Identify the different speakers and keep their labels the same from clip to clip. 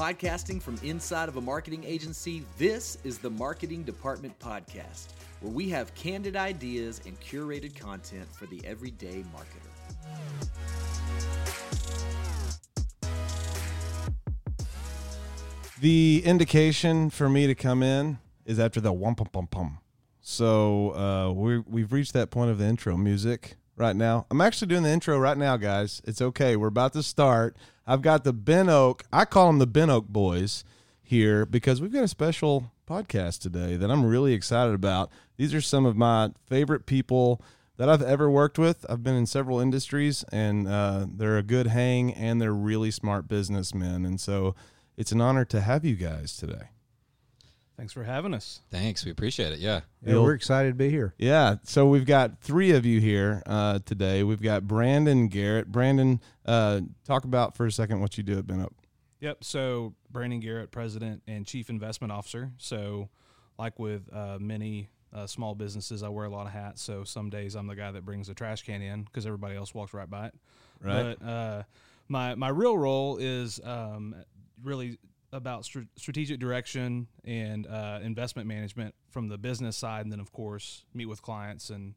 Speaker 1: Podcasting from inside of a marketing agency, this is the Marketing Department Podcast, where we have candid ideas and curated content for the everyday marketer.
Speaker 2: The indication for me to come in is after the whum pum pum pum. So uh, we we've reached that point of the intro music right now. I'm actually doing the intro right now, guys. It's okay. We're about to start. I've got the BentOak. I call them the BentOak boys here because we've got a special podcast today that I'm really excited about. These are some of my favorite people that I've ever worked with. I've been in several industries, and uh, they're a good hang, and they're really smart businessmen. And so it's an honor to have you guys today.
Speaker 3: Thanks for having us.
Speaker 4: Thanks, we appreciate it. Yeah.
Speaker 5: Yeah, we're excited to be here.
Speaker 2: Yeah, so we've got three of you here uh, today. We've got Brandon Garrett. Brandon, uh, talk about for a second what you do at BentOak.
Speaker 3: Yep. So Brandon Garrett, President and Chief Investment Officer. So, like with uh, many uh, small businesses, I wear a lot of hats. So some days I'm the guy that brings the trash can in because everybody else walks right by it.
Speaker 2: Right.
Speaker 3: But uh, my my real role is um, really about str- strategic direction and uh, investment management from the business side, and then of course meet with clients and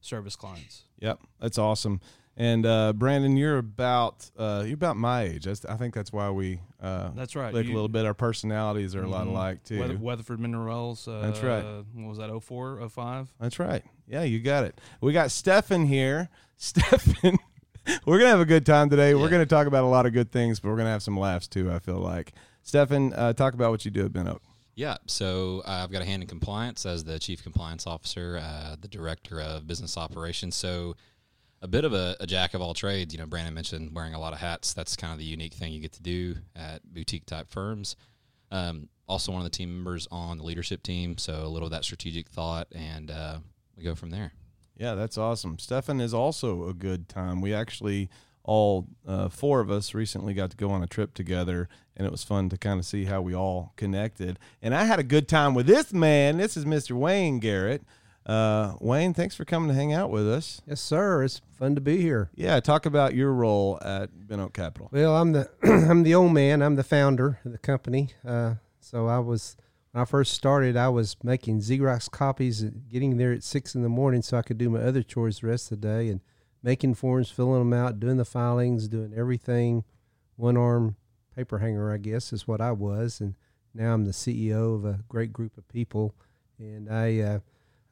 Speaker 3: service clients.
Speaker 2: Yep, that's awesome. And uh, Brandon, you're about uh, you're about my age. That's, I think that's why we uh,
Speaker 3: That's right.
Speaker 2: click a little bit. Our personalities are a lot
Speaker 3: Mhm.
Speaker 2: alike too.
Speaker 3: Weather, Weatherford Minerals. Uh,
Speaker 2: That's right.
Speaker 3: What was that? 04, 05?
Speaker 2: That's right. Yeah, you got it. We got Stefan here. Stefan, we're gonna have a good time today. We're gonna talk about a lot of good things, but we're gonna have some laughs too. I feel like. Stefan, uh, talk about what you do at BentOak.
Speaker 4: Yeah. So uh, I've got a hand in compliance as the chief compliance officer, uh, the director of business operations. So a bit of a, a jack of all trades. You know, Brandon mentioned wearing a lot of hats. That's kind of the unique thing you get to do at boutique type firms. Um, also, one of the team members on the leadership team. So a little of that strategic thought, and uh, we go from there.
Speaker 2: Yeah, that's awesome. Stefan is also a good time. We actually all uh, four of us recently got to go on a trip together, and it was fun to kind of see how we all connected. And I had a good time with this man. This is Mr. Wayne Garrett. Uh, Wayne, thanks for coming to hang out with us.
Speaker 5: Yes, sir. It's fun to be here.
Speaker 2: Yeah, talk about your role at BentOak Capital.
Speaker 5: Well, I'm the I'm the old man. I'm the founder of the company. Uh, so I was when I first started, I was making Xerox copies, and getting there at six in the morning so I could do my other chores the rest of the day, and making forms, filling them out, doing the filings, doing everything. One arm paper hanger, I guess, is what I was, and now I'm the CEO of a great group of people, and I. Uh,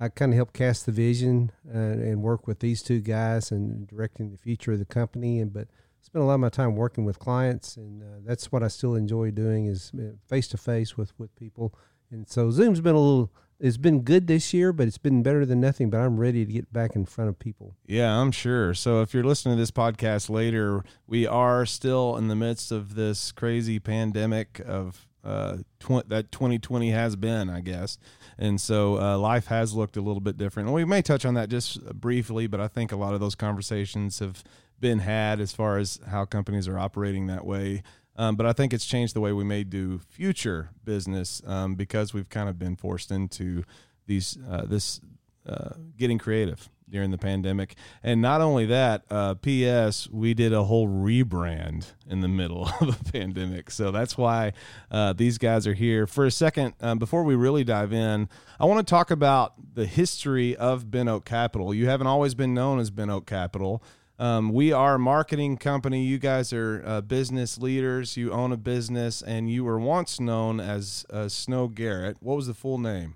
Speaker 5: I kind of help cast the vision uh, and work with these two guys and directing the future of the company. And but spend a lot of my time working with clients, and uh, that's what I still enjoy doing is face to face with with people. And so Zoom's been a little. It's been good this year, but it's been better than nothing. But I'm ready to get back in front of people.
Speaker 2: Yeah, I'm sure. So if you're listening to this podcast later, we are still in the midst of this crazy pandemic of uh, tw- that 2020 has been, I guess. And so uh, life has looked a little bit different. And we may touch on that just briefly, but I think a lot of those conversations have been had as far as how companies are operating that way. Um, but I think it's changed the way we may do future business um, because we've kind of been forced into these uh, this uh, getting creative during the pandemic. And not only that, uh, P.S. We did a whole rebrand in the middle of a pandemic. So that's why uh, these guys are here. For a second, um, before we really dive in, I want to talk about the history of BentOak Capital. You haven't always been known as BentOak Capital. Um, we are a marketing company. You guys are uh, business leaders. You own a business, and you were once known as uh, Snow Garrett. What was the full name?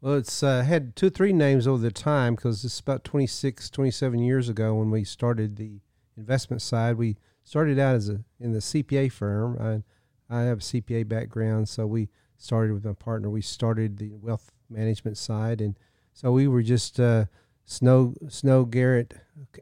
Speaker 5: Well, it's uh, had two three names over the time because it's about 26, 27 years ago when we started the investment side. We started out as a in the CPA firm. I, I have a CPA background, so we started with my partner. We started the wealth management side, and so we were just uh, Snow Snow Garrett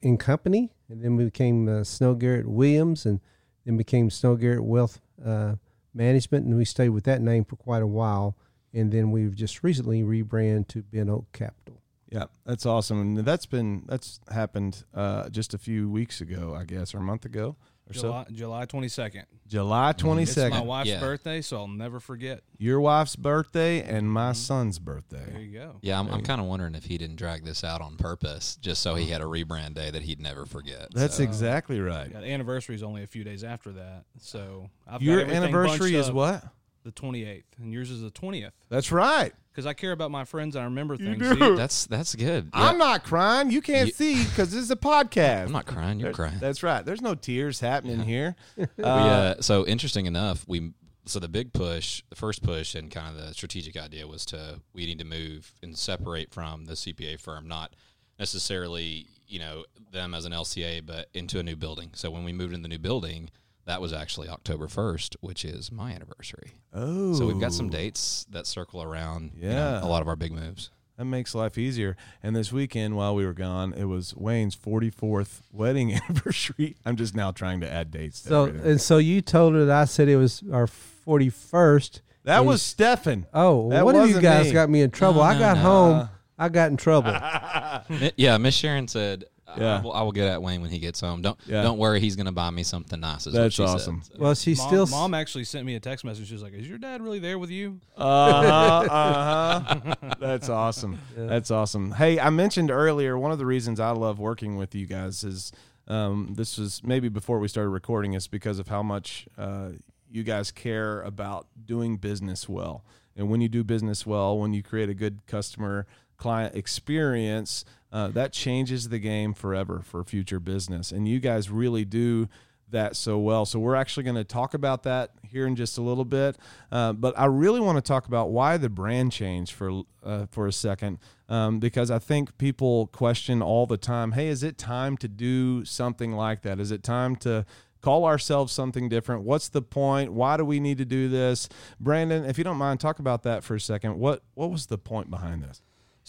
Speaker 5: and Company, and then we became uh, Snow Garrett Williams, and then became Snow Garrett Wealth uh, Management, and we stayed with that name for quite a while and then we've just recently rebranded to BentOak Capital.
Speaker 2: Yeah, that's awesome. And that's been that's happened uh, just a few weeks ago, I guess, or a month ago or
Speaker 3: July
Speaker 2: so.
Speaker 3: July twenty second.
Speaker 2: July twenty
Speaker 3: It's my wife's
Speaker 4: Yeah.
Speaker 3: birthday, so I'll never forget.
Speaker 2: Your wife's birthday and my
Speaker 3: Mhm.
Speaker 2: son's birthday.
Speaker 3: There you go.
Speaker 4: Yeah, I'm, I'm kind of wondering if he didn't drag this out on purpose, just so he had a rebrand day that he'd never forget.
Speaker 2: That's
Speaker 4: So,
Speaker 2: exactly right.
Speaker 3: Yeah, the anniversary is only a few days after that, so I've
Speaker 2: Your
Speaker 3: everything
Speaker 2: anniversary is
Speaker 3: up
Speaker 2: what?
Speaker 3: The twenty eighth, and yours is the twentieth.
Speaker 2: That's right.
Speaker 3: Because I care about my friends and I remember
Speaker 2: You
Speaker 3: things.
Speaker 2: do.
Speaker 4: That's that's good.
Speaker 2: I'm not crying. You can't
Speaker 4: You-
Speaker 2: see because this is a podcast.
Speaker 4: I'm not crying. You're
Speaker 2: There-
Speaker 4: crying.
Speaker 2: That's right. There's no tears happening here.
Speaker 4: we, uh, so interesting enough, we so the big push, the first push, and kind of the strategic idea was to we need to move and separate from the CPA firm, not necessarily you know them as an LCA, but into a new building. So when we moved in the new building, that was actually October first, which is my anniversary.
Speaker 2: oh,
Speaker 4: So we've got some oh. dates that circle around. you know,
Speaker 2: Yeah.
Speaker 4: a lot of our big moves.
Speaker 2: That makes life easier. And this weekend, while we were gone, it was Wayne's 44th wedding anniversary. I'm just now trying to add dates.
Speaker 5: So
Speaker 2: everything.
Speaker 5: and so you told her that I said it was our forty first.
Speaker 2: that was Stefan.
Speaker 5: Oh,
Speaker 2: That
Speaker 5: one of you guys
Speaker 2: me.
Speaker 5: got me in trouble.
Speaker 4: No,
Speaker 5: I got
Speaker 4: no.
Speaker 5: home. Uh. I got in trouble.
Speaker 4: Yeah, Miss Sharon said,
Speaker 2: Yeah.
Speaker 4: I, will, "I will get at Wayne when he gets home. Don't
Speaker 2: Yeah.
Speaker 4: don't worry, he's going to buy me something nice." Is what
Speaker 2: That's
Speaker 4: she said.
Speaker 2: awesome.
Speaker 4: So-
Speaker 5: well, she
Speaker 3: mom,
Speaker 5: still. s-
Speaker 3: mom actually sent me a text message. She was like, "Is your dad really there with you?"
Speaker 2: Uh huh. Uh huh. That's awesome. That's awesome. Hey, I mentioned earlier one of the reasons I love working with you guys is um, this was maybe before we started recording is because of how much uh, you guys care about doing business well. And when you do business well, when you create a good customer client experience, uh, that changes the game forever for future business. And you guys really do that so well. So we're actually going to talk about that here in just a little bit. Uh, but I really want to talk about why the brand change for uh, for a second, um, because I think people question all the time. Hey, is it time to do something like that? Is it time to call ourselves something different? What's the point? Why do we need to do this? Brandon, if you don't mind, talk about that for a second. What what was the point behind this?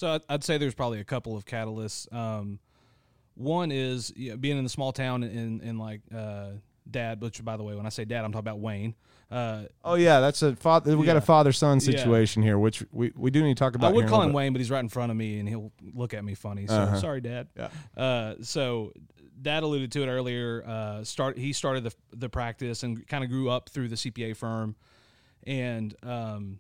Speaker 3: So I'd, say there's probably a couple of catalysts. Um, one is you know, being in the small town and, and like uh, dad, which by the way, when I say dad, I'm talking about Wayne. Uh,
Speaker 2: Oh yeah, that's a father. We got a father son
Speaker 3: Yeah.
Speaker 2: situation here, which we, we do need to talk about.
Speaker 3: I would call him
Speaker 2: bit.
Speaker 3: Wayne, but he's right in front of me and he'll look at me funny. So
Speaker 2: Uh-huh.
Speaker 3: sorry, dad.
Speaker 2: Yeah.
Speaker 3: Uh, so dad alluded to it earlier. Uh, start he started the the practice and kind of grew up through the CPA firm, and um,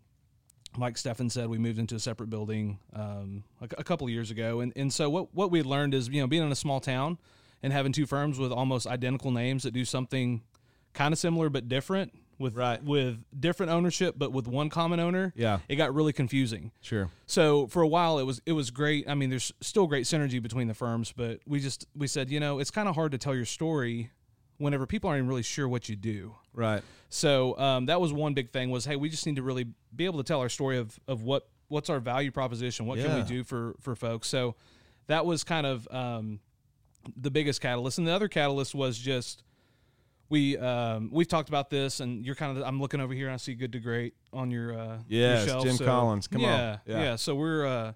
Speaker 3: like Stefan said, we moved into a separate building um, a, a couple of years ago, and and so what what we had learned is you know being in a small town and having two firms with almost identical names that do something kind of similar but different with
Speaker 2: Right.
Speaker 3: with different ownership but with one common owner.
Speaker 2: Yeah.
Speaker 3: it got really confusing.
Speaker 2: Sure.
Speaker 3: So for a while it was it was great. I mean, there's still great synergy between the firms, but we just we said, you know, it's kind of hard to tell your story whenever people aren't even really sure what you do.
Speaker 2: Right.
Speaker 3: So um, that was one big thing was, hey, we just need to really be able to tell our story of of what what's our value proposition, what can we do for for folks. So that was kind of um, the biggest catalyst, and the other catalyst was just we um, we've talked about this, and you're kind of I'm looking over here and I see good to great on your uh, your
Speaker 2: Yes,
Speaker 3: shelf.
Speaker 2: Jim
Speaker 3: So,
Speaker 2: Collins. Come on.
Speaker 3: yeah,
Speaker 2: Yeah.
Speaker 3: yeah, So we're uh,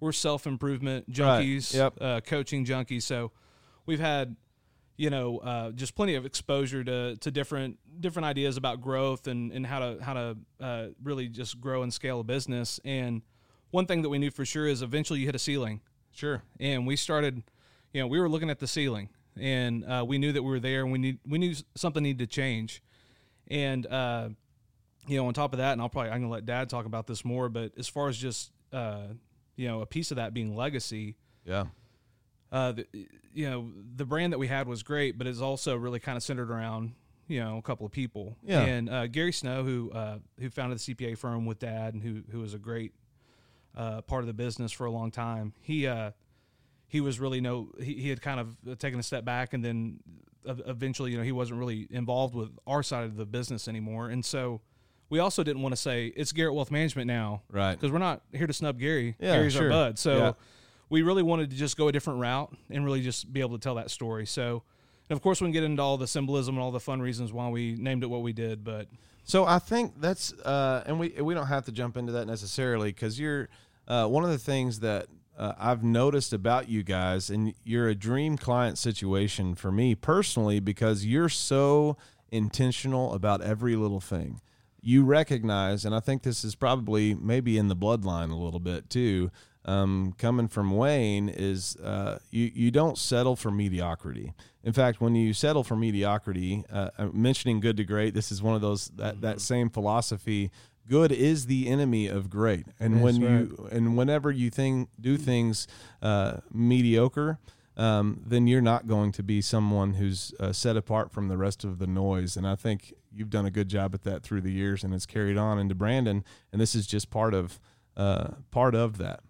Speaker 3: we're self improvement
Speaker 2: Right.
Speaker 3: junkies,
Speaker 2: Yep.
Speaker 3: uh, coaching junkies. So we've had you know uh, just plenty of exposure to to different different ideas about growth and and how to how to uh, really just grow and scale a business. And one thing that we knew for sure is eventually you hit a ceiling
Speaker 2: Sure.
Speaker 3: and we started you know we were looking at the ceiling and uh, we knew that we were there and we need we knew something needed to change and uh, you know on top of that and i'll probably i'm gonna let dad talk about this more but as far as just uh, you know a piece of that being legacy
Speaker 2: Yeah.
Speaker 3: Uh, the, you know the brand that we had was great but it's also really kind of centered around you know a couple of people
Speaker 2: Yeah.
Speaker 3: and uh, gary snow who uh, who founded the cpa firm with dad and who who was a great uh, part of the business for a long time he uh, he was really no he, he had kind of taken a step back and then eventually you know he wasn't really involved with our side of the business anymore and so we also didn't want to say it's Garrett Wealth Management now
Speaker 2: Right.
Speaker 3: because we're not here to snub Gary
Speaker 2: Yeah,
Speaker 3: Gary's
Speaker 2: sure.
Speaker 3: our bud so
Speaker 2: Yeah.
Speaker 3: We really wanted to just go a different route and really just be able to tell that story so and of course we can get into all the symbolism and all the fun reasons why we named it what we did but
Speaker 2: So I think that's, uh, and we we don't have to jump into that necessarily because you're uh, one of the things that uh, I've noticed about you guys, and you're a dream client situation for me personally because you're so intentional about every little thing. You recognize, and I think this is probably maybe in the bloodline a little bit too. Um, coming from Wayne is uh, you you don't settle for mediocrity. In fact, when you settle for mediocrity, uh, uh mentioning good to great, this is one of those that that same philosophy. Good is the enemy of great, and
Speaker 5: That's
Speaker 2: when
Speaker 5: right.
Speaker 2: you and whenever you think do things uh, mediocre, um, then you're not going to be someone who's uh, set apart from the rest of the noise. And I think you've done a good job at that through the years, and it's carried on into Brandon. And this is just part of uh, part of that.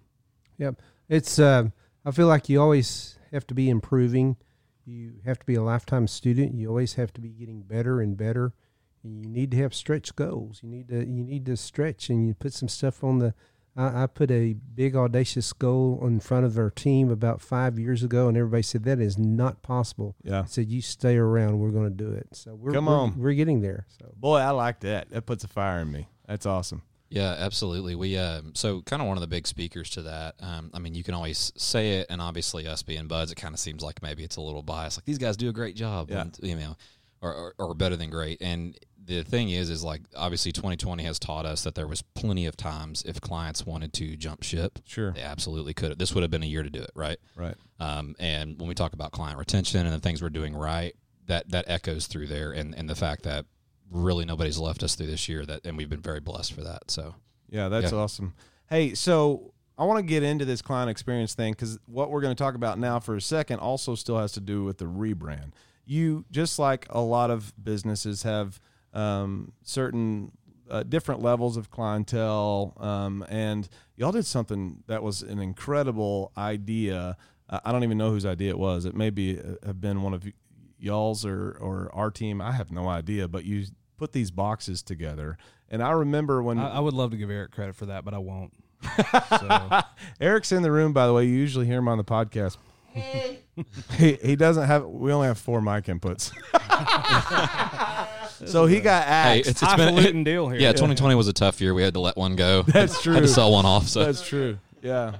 Speaker 5: Yep. It's uh, I feel like you always have to be improving. You have to be a lifetime student. You always have to be getting better and better. And you need to have stretch goals. You need to you need to stretch and you put some stuff on the I, I put a big audacious goal in front of our team about five years ago and everybody said that is not possible.
Speaker 2: Yeah.
Speaker 5: I said you stay around, we're gonna do it. So we're
Speaker 2: Come
Speaker 5: we're,
Speaker 2: on.
Speaker 5: we're getting there. So
Speaker 2: Boy, I like that. That puts a fire in me. That's awesome.
Speaker 4: Yeah, absolutely. We um, so kind of one of the big speakers to that. Um, I mean, you can always say it, and obviously us being buds, it kind of seems like maybe it's a little biased. Like these guys do a great job,
Speaker 2: Yeah.
Speaker 4: and, you know, or, or or better than great. And the thing is, is like obviously 2020 has taught us that there was plenty of times if clients wanted to jump ship,
Speaker 2: Sure.
Speaker 4: they absolutely could. have. This would have been a year to do it, right?
Speaker 2: Right.
Speaker 4: Um, and when we talk about client retention and the things we're doing right, that that echoes through there, and and the fact that really nobody's left us through this year that, and we've been very blessed for that. So.
Speaker 2: Yeah, that's
Speaker 4: Yeah.
Speaker 2: awesome. Hey, so I want to get into this client experience thing because what we're going to talk about now for a second also still has to do with the rebrand. You, just like a lot of businesses, have um, certain uh, different levels of clientele, um, and y'all did something that was an incredible idea. I don't even know whose idea it was. It may be uh, have been one of y'all's or or our team. I have no idea, but you put these boxes together, and I remember when
Speaker 3: I, I would love to give Eric credit for that, but I won't. so,
Speaker 2: Eric's in the room, by the way. You usually hear him on the podcast. he he doesn't have. We only have four mic inputs. so he got
Speaker 4: Hey,
Speaker 2: axed.
Speaker 4: it's, it's
Speaker 3: highfalutin
Speaker 4: been
Speaker 3: deal here.
Speaker 4: yeah. 2020 was a tough year. We had to let one go.
Speaker 2: That's true.
Speaker 4: had to sell one off. So
Speaker 2: That's true. Yeah.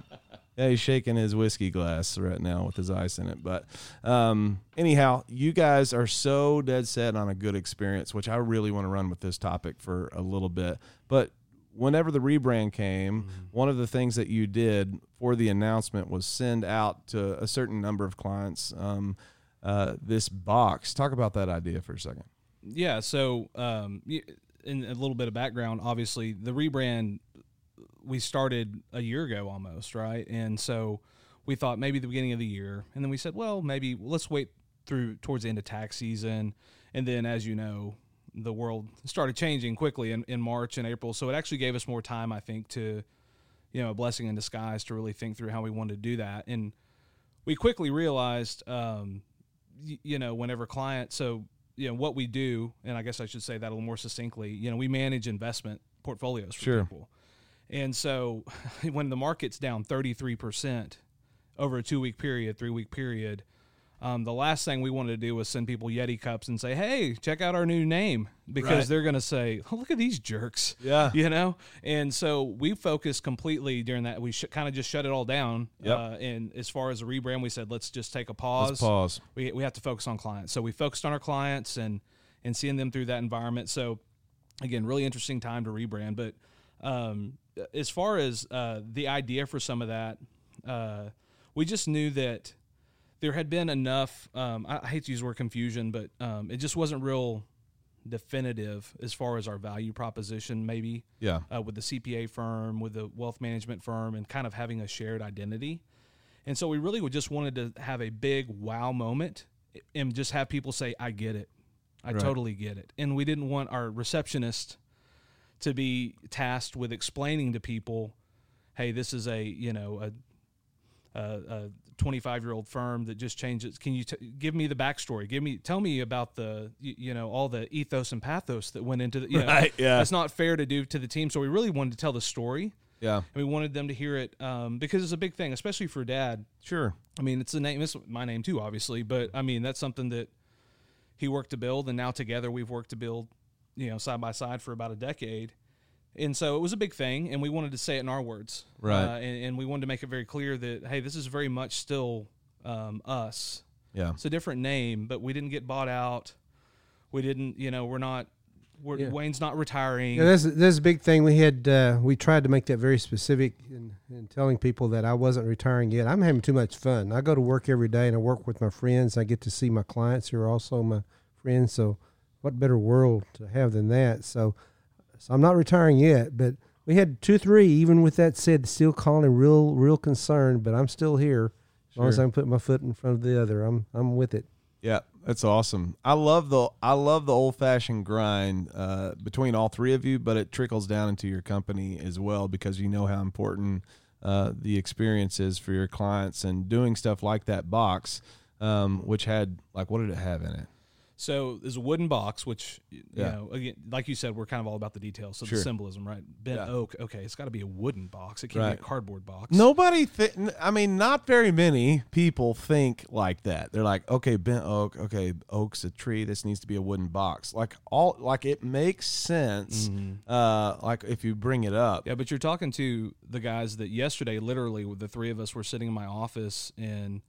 Speaker 2: Yeah, he's shaking his whiskey glass right now with his ice in it. But um, anyhow, you guys are so dead set on a good experience, which I really want to run with this topic for a little bit. But whenever the rebrand came, one of the things that you did for the announcement was send out to a certain number of clients um, uh, this box. Talk about that idea for a second.
Speaker 3: Yeah. So, um, in a little bit of background, obviously the rebrand we started a year ago almost, right? And so we thought maybe the beginning of the year, and then we said, well, maybe let's wait through towards the end of tax season, and then as you know, the world started changing quickly in, in March and April, so it actually gave us more time, I think, to you know, a blessing in disguise to really think through how we wanted to do that, and we quickly realized, um, y- you know, whenever clients, so you know what we do, and I guess I should say that a little more succinctly. You know, we manage investment portfolios for
Speaker 2: Sure.
Speaker 3: people, and so when the market's down thirty three percent over a two week period, three week period, um, the last thing we wanted to do was send people Yeti cups and say, "Hey, check out our new name," because
Speaker 2: Right.
Speaker 3: they're going to say, oh, "Look at these jerks."
Speaker 2: Yeah.
Speaker 3: you know and so we focused completely during that we sh- kind of just shut it all down
Speaker 2: Yep.
Speaker 3: uh, and as far as the rebrand we said let's just take a pause
Speaker 2: Let's pause.
Speaker 3: we, we have to focus on clients so we focused on our clients and and seeing them through that environment so again really interesting time to rebrand but um, as far as uh, the idea for some of that uh, we just knew that there had been enough um, I, I hate to use the word confusion but um, it just wasn't real definitive as far as our value proposition maybe
Speaker 2: Yeah.
Speaker 3: uh, with the CPA firm, with the wealth management firm, and kind of having a shared identity. And so we really just wanted to have a big wow moment and just have people say, I get it. I
Speaker 2: Right.
Speaker 3: totally get it. And we didn't want our receptionist to be tasked with explaining to people, hey, this is a, you know, a, a, a 25 year old firm that just changes. Can you t- give me the backstory? Give me, tell me about the, you, you know, all the ethos and pathos that went into the, you know,
Speaker 2: Right, yeah.
Speaker 3: that's not fair to do to the team. So we really wanted to tell the story
Speaker 2: Yeah.
Speaker 3: and we wanted them to hear it um, because it's a big thing, especially for dad.
Speaker 2: Sure.
Speaker 3: I mean, it's a name. It's my name too, obviously, but I mean that's something that he worked to build, and now together we've worked to build, you know, side by side for about a decade. And so it was a big thing, and we wanted to say it in our words,
Speaker 2: Right.
Speaker 3: Uh, and, and we wanted to make it very clear that hey, this is very much still um, us.
Speaker 2: Yeah.
Speaker 3: It's a different name, but we didn't get bought out. We didn't, you know, we're not we're,
Speaker 5: Yeah.
Speaker 3: Wayne's not retiring.
Speaker 5: Yeah, that's that's a big thing. We had uh, we tried to make that very specific in, in telling people that I wasn't retiring yet. I'm having too much fun. I go to work every day and I work with my friends. I get to see my clients who are also my friends. So, what better world to have than that? So, so I'm not retiring yet, but we had two, three. Even with that said, still calling real, real concerned. But I'm still here as long as I
Speaker 2: Sure.
Speaker 5: can put my foot in front of the other. I'm I'm with it.
Speaker 2: Yeah, that's awesome. I love the I love the old fashioned grind uh, between all three of you, but it trickles down into your company as well because you know how important uh, the experience is for your clients and doing stuff like that box, um, which had like what did it have in it?
Speaker 3: So there's a wooden box, which you
Speaker 2: Yeah.
Speaker 3: know, again, like you said, we're kind of all about the details. So
Speaker 2: Sure.
Speaker 3: the symbolism, right? Bent
Speaker 2: Yeah.
Speaker 3: oak. Okay, it's got to be a wooden box. It can't
Speaker 2: Right.
Speaker 3: be a cardboard box.
Speaker 2: Nobody, th- I mean, not very many people think like that. They're like, okay, bent oak, okay, oak's a tree. This needs to be a wooden box. Like all, like it makes sense. Uh, like if you bring it up,
Speaker 3: Yeah, but you're talking to the guys that yesterday, literally, the three of us were sitting in my office and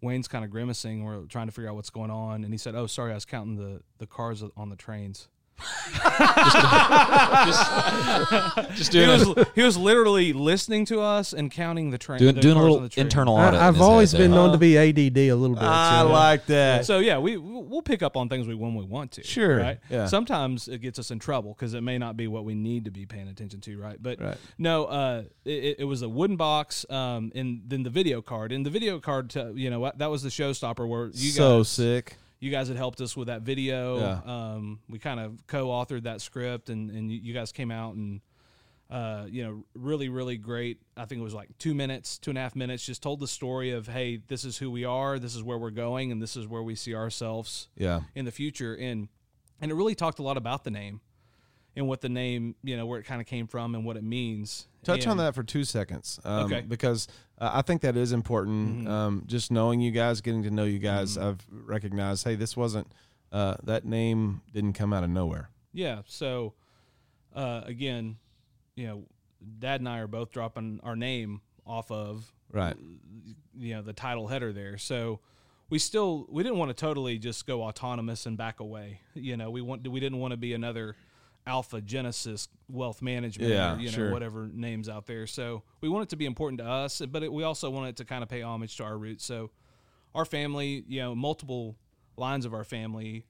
Speaker 3: Wayne's kind of grimacing. We're trying to figure out what's going on, and he said, "Oh, sorry, I was counting the the cars on the trains."
Speaker 4: Just
Speaker 3: He
Speaker 4: doing a,
Speaker 3: was he was literally listening to us and counting the train.
Speaker 4: doing,
Speaker 3: the
Speaker 4: doing a little internal audit.
Speaker 5: I, I've
Speaker 4: his
Speaker 5: always
Speaker 4: head
Speaker 5: been
Speaker 4: there.
Speaker 5: known to be ADD a little bit.
Speaker 2: I
Speaker 5: so-
Speaker 2: like that.
Speaker 3: So yeah, we we'll pick up on things we when we want to.
Speaker 2: Sure,
Speaker 3: Right.
Speaker 2: yeah.
Speaker 3: Sometimes it gets us in trouble because it may not be what we need to be paying attention to. Right. But
Speaker 2: Right.
Speaker 3: no, uh, it, it was a wooden box, um, and then the video card. And the video card, to, you know, that was the showstopper where you
Speaker 2: so
Speaker 3: guys
Speaker 2: sick.
Speaker 3: You guys had helped us with that video.
Speaker 2: Yeah.
Speaker 3: Um, we kind of co-authored that script, and and you, guys came out and. Uh, you know, really, really great. I think it was like two minutes, two and a half minutes. Just told the story of, hey, this is who we are, this is where we're going, and this is where we see ourselves
Speaker 2: Yeah.
Speaker 3: in the future and and it really talked a lot about the name and what the name you know where it kind of came from and what it means
Speaker 2: Touch on that for two seconds, um,
Speaker 3: Okay. Mm-hmm.
Speaker 2: because uh, I think that is important. Um, just knowing you guys, getting to know you guys, I've recognized, hey, this wasn't uh, that name didn't come out of nowhere.
Speaker 3: yeah so uh again you know dad and i are both dropping our name off of
Speaker 2: Right.
Speaker 3: you know the title header there so we still we didn't want to totally just go autonomous and back away you know we want we didn't want to be another alpha genesis wealth management
Speaker 2: Yeah,
Speaker 3: or you know
Speaker 2: sure.
Speaker 3: whatever names out there so we want it to be important to us but it, we also want it to kind of pay homage to our roots so our family you know multiple lines of our family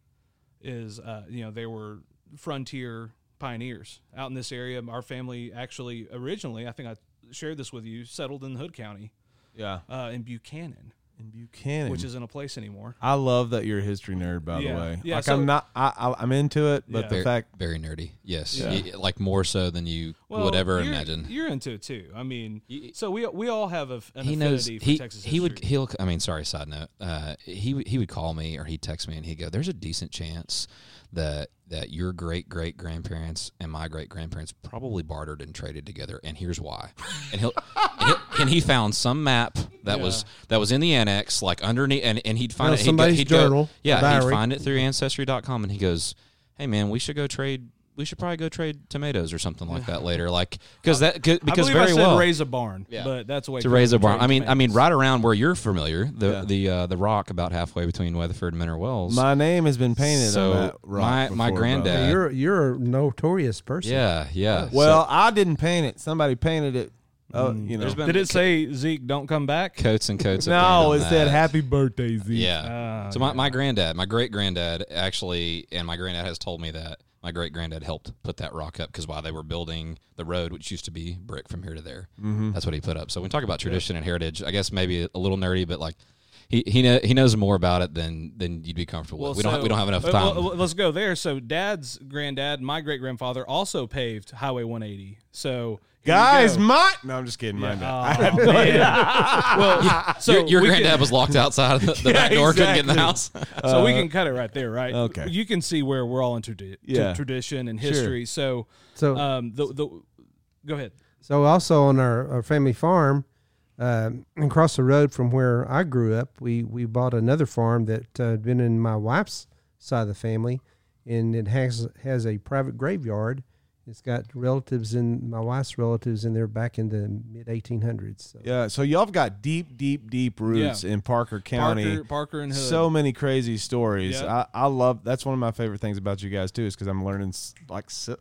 Speaker 3: is uh, you know they were frontier pioneers out in this area our family actually originally i think i shared this with you settled in hood county
Speaker 2: Yeah.
Speaker 3: uh, in buchanan
Speaker 2: In Buchanan,
Speaker 3: which isn't a place anymore.
Speaker 2: I love that you're a history nerd, by
Speaker 3: Yeah.
Speaker 2: the way.
Speaker 3: Yeah,
Speaker 2: like
Speaker 3: so-
Speaker 2: I'm not, I, I, I'm into it, but
Speaker 3: Yeah.
Speaker 2: the
Speaker 4: very,
Speaker 2: fact,
Speaker 4: very nerdy. Yes,
Speaker 3: Yeah.
Speaker 4: Y- like more so than you
Speaker 3: Well,
Speaker 4: would ever
Speaker 3: you're,
Speaker 4: imagine.
Speaker 3: You're into it too. I mean, so we we all have a, an
Speaker 4: he knows
Speaker 3: affinity for
Speaker 4: he
Speaker 3: Texas
Speaker 4: he would he'll I mean sorry side note uh he he would call me or he'd text me and he'd go there's a decent chance that that your great great grandparents and my great grandparents probably bartered and traded together and here's why. And he'll, and, he found some map that was that was in the annex like underneath and, and he'd find it he'd
Speaker 5: somebody's
Speaker 4: go, he'd go-
Speaker 5: journal,
Speaker 4: yeah he'd find it through ancestry.com and he goes hey man we should go trade we should probably go trade tomatoes or something like that later like because that 'cause-
Speaker 3: I
Speaker 4: because
Speaker 3: believe
Speaker 4: very
Speaker 3: I said
Speaker 4: well
Speaker 3: raise a barn,
Speaker 4: Yeah.
Speaker 3: but that's way
Speaker 4: to raise a barn. I mean, I mean, right around where you're familiar, the
Speaker 2: Yeah.
Speaker 4: the uh, the rock about halfway between Weatherford and Mineral Wells.
Speaker 2: my name has been painted
Speaker 4: So,
Speaker 2: on that rock
Speaker 4: my- my granddad-
Speaker 2: brother.
Speaker 5: Hey, you're you're a notorious person.
Speaker 4: yeah, yeah.
Speaker 2: Well,
Speaker 4: So,
Speaker 2: I didn't paint it. Somebody painted it. Oh, you know.
Speaker 4: been
Speaker 3: Did it say Zeke don't come back?
Speaker 4: coats and coats.
Speaker 2: no,
Speaker 4: on
Speaker 2: it said "Happy Birthday, Zeke.
Speaker 4: Yeah.
Speaker 3: Uh,
Speaker 4: so my, my granddad, my great granddad, actually, and my granddad has told me that my great granddad helped put that rock up because while they were building the road, which used to be brick from here to there,
Speaker 2: Mm-hmm.
Speaker 4: that's what he put up. So when we talk about tradition and heritage, I guess maybe a little nerdy, but like he he, know, he knows more about it than than you'd be comfortable
Speaker 3: Well,
Speaker 4: with. We don't
Speaker 3: so-
Speaker 4: we don't have enough
Speaker 3: uh,
Speaker 4: time.
Speaker 3: well, let's go there. So, Dad's granddad, my great grandfather, also paved Highway 180. So,
Speaker 2: Guys,
Speaker 3: go.
Speaker 2: my no, I'm just kidding. My
Speaker 3: Oh,
Speaker 2: bad.
Speaker 3: man. well, so
Speaker 4: your your
Speaker 3: we
Speaker 4: granddad
Speaker 3: can-
Speaker 4: was locked outside of the, the back door, couldn't get in the house.
Speaker 3: so we can cut it right there, right?
Speaker 2: okay.
Speaker 3: You can see where we're all into tradi-
Speaker 2: Yeah.
Speaker 3: tradition and
Speaker 2: Sure.
Speaker 3: history. So,
Speaker 5: So
Speaker 3: um, the the go ahead.
Speaker 5: So also on our, our family farm, um, across the road from where I grew up, we we bought another farm that uh, had been in my wife's side of the family, and it has has a private graveyard, It's got relatives in my wife's relatives in there back in the mid 1800s. So.
Speaker 2: Yeah, so y'all have got deep, deep, deep roots in Parker County.
Speaker 3: Parker, Parker and Hood.
Speaker 2: So many crazy stories.
Speaker 3: Yep.
Speaker 2: I, I love that's one of my favorite things about you guys too, is because I'm learning like si-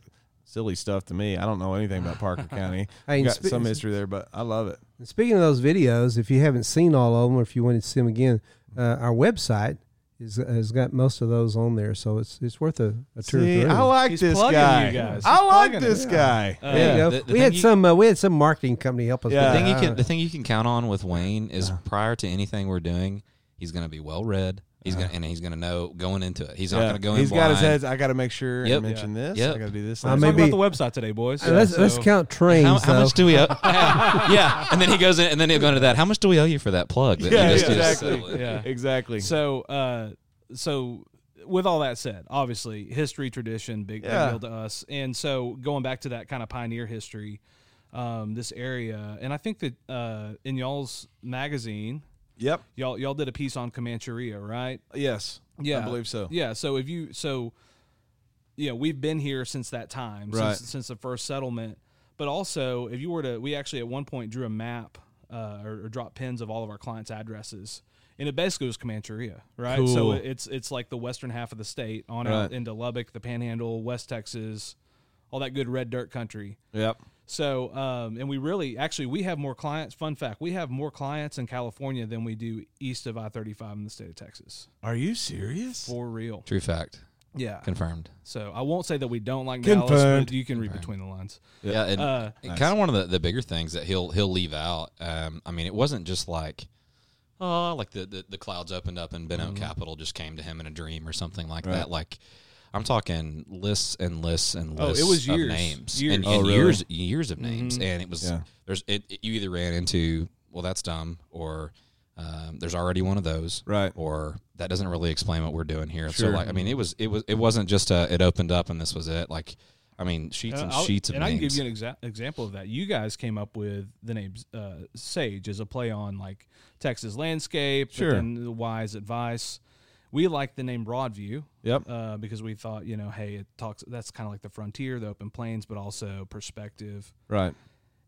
Speaker 2: silly stuff to me. I don't know anything about Parker County. I've got
Speaker 5: spe-
Speaker 2: some history there, but I love it.
Speaker 5: And Speaking of those videos, if you haven't seen all of them, or if you wanted to see them again, uh, our website is has got most of those on there, so it's it's worth a, a tour
Speaker 2: See,
Speaker 5: through.
Speaker 2: I like
Speaker 3: He's
Speaker 2: this
Speaker 3: plugging
Speaker 2: guy.
Speaker 3: you guys.
Speaker 2: I like this
Speaker 3: it.
Speaker 2: guy.
Speaker 3: Uh,
Speaker 5: there you go.
Speaker 4: The- the
Speaker 5: we had
Speaker 4: you-
Speaker 5: some uh, we had some marketing company help us.
Speaker 2: Yeah.
Speaker 5: with
Speaker 4: The thing you
Speaker 5: that.
Speaker 4: can the thing you can count on with Wayne is prior to anything we're doing, he's going to be well read. He's gonna and he's gonna know going into it. He's not going to go in
Speaker 2: He's got his
Speaker 4: blind.
Speaker 2: heads. I got to make sure
Speaker 4: Yep.
Speaker 2: and mention this.
Speaker 4: Yep.
Speaker 2: I got to do this.
Speaker 5: I
Speaker 2: that.
Speaker 5: may maybe-
Speaker 3: about the website today, boys.
Speaker 5: Uh, let's let's
Speaker 3: So-
Speaker 5: count trains.
Speaker 4: How, how
Speaker 5: though.
Speaker 4: much do we owe? yeah, and then he goes in, and then he'll go into that. How much do we owe you for that plug? That you
Speaker 2: yeah,
Speaker 4: just did?
Speaker 2: exactly.
Speaker 4: So,
Speaker 3: Yeah.
Speaker 2: exactly.
Speaker 3: So, uh, so with all that said, obviously history, tradition, big, big
Speaker 2: Yeah.
Speaker 3: deal to us. And so going back to that kind of pioneer history, um, this area, and I think that uh, in y'all's magazine,
Speaker 2: Yep.
Speaker 3: y'all y'all did a piece on Comancheria, right?
Speaker 2: Yes.
Speaker 3: Yeah,
Speaker 2: I believe so.
Speaker 3: Yeah. So if you so, yeah, we've been here since that time,
Speaker 2: Right.
Speaker 3: since, since the first settlement. But also, if you were to, we actually at one point drew a map uh, or, or dropped pins of all of our clients' addresses, and it basically was Comancheria, right? So it's it's like the western half of the state on
Speaker 2: Right.
Speaker 3: out into Lubbock, the Panhandle, West Texas, all that good red dirt country.
Speaker 2: Yep.
Speaker 3: So, um, and we really, actually, we have more clients. Fun fact: we have more clients in California than we do east of I thirty five in the state of Texas.
Speaker 2: Are you serious?
Speaker 3: For real.
Speaker 4: True fact.
Speaker 3: Yeah.
Speaker 4: Confirmed.
Speaker 3: So I won't say that we don't like Dallas,
Speaker 2: Confirmed.
Speaker 3: but you can read between the lines.
Speaker 4: Yeah, and,
Speaker 3: Uh,
Speaker 4: kind of one of the, the bigger things that he'll he'll leave out. Um, I mean, it wasn't just like, oh, like the the, the clouds opened up and BentOak Capital just came to him in a dream or something like
Speaker 2: Right.
Speaker 4: that. Like, I'm talking lists and lists and
Speaker 3: Oh, it
Speaker 4: lists
Speaker 3: was
Speaker 4: of names
Speaker 3: Years.
Speaker 4: and,
Speaker 2: Oh,
Speaker 4: and
Speaker 2: really?
Speaker 4: years years of names,
Speaker 3: Mhm.
Speaker 4: and it was
Speaker 2: Yeah.
Speaker 4: there's it, it- You either ran into well, that's dumb, or um, there's already one of those,
Speaker 2: Right.
Speaker 4: or that doesn't really explain what we're doing here. So like, I mean, it was it was it wasn't just a, it opened up and this was it. Like, I mean, sheets and
Speaker 3: Uh, I'll-
Speaker 4: sheets of
Speaker 3: and I can give you an exa- example of that. You guys came up with the name uh, Sage as a play on like Texas landscape,
Speaker 2: Sure.
Speaker 3: but then the wise advice. We like the name Broadview
Speaker 2: Yep.
Speaker 3: uh, because we thought, you know, hey, it talks. That's kind of like the frontier, the open plains, but also perspective.
Speaker 2: Right.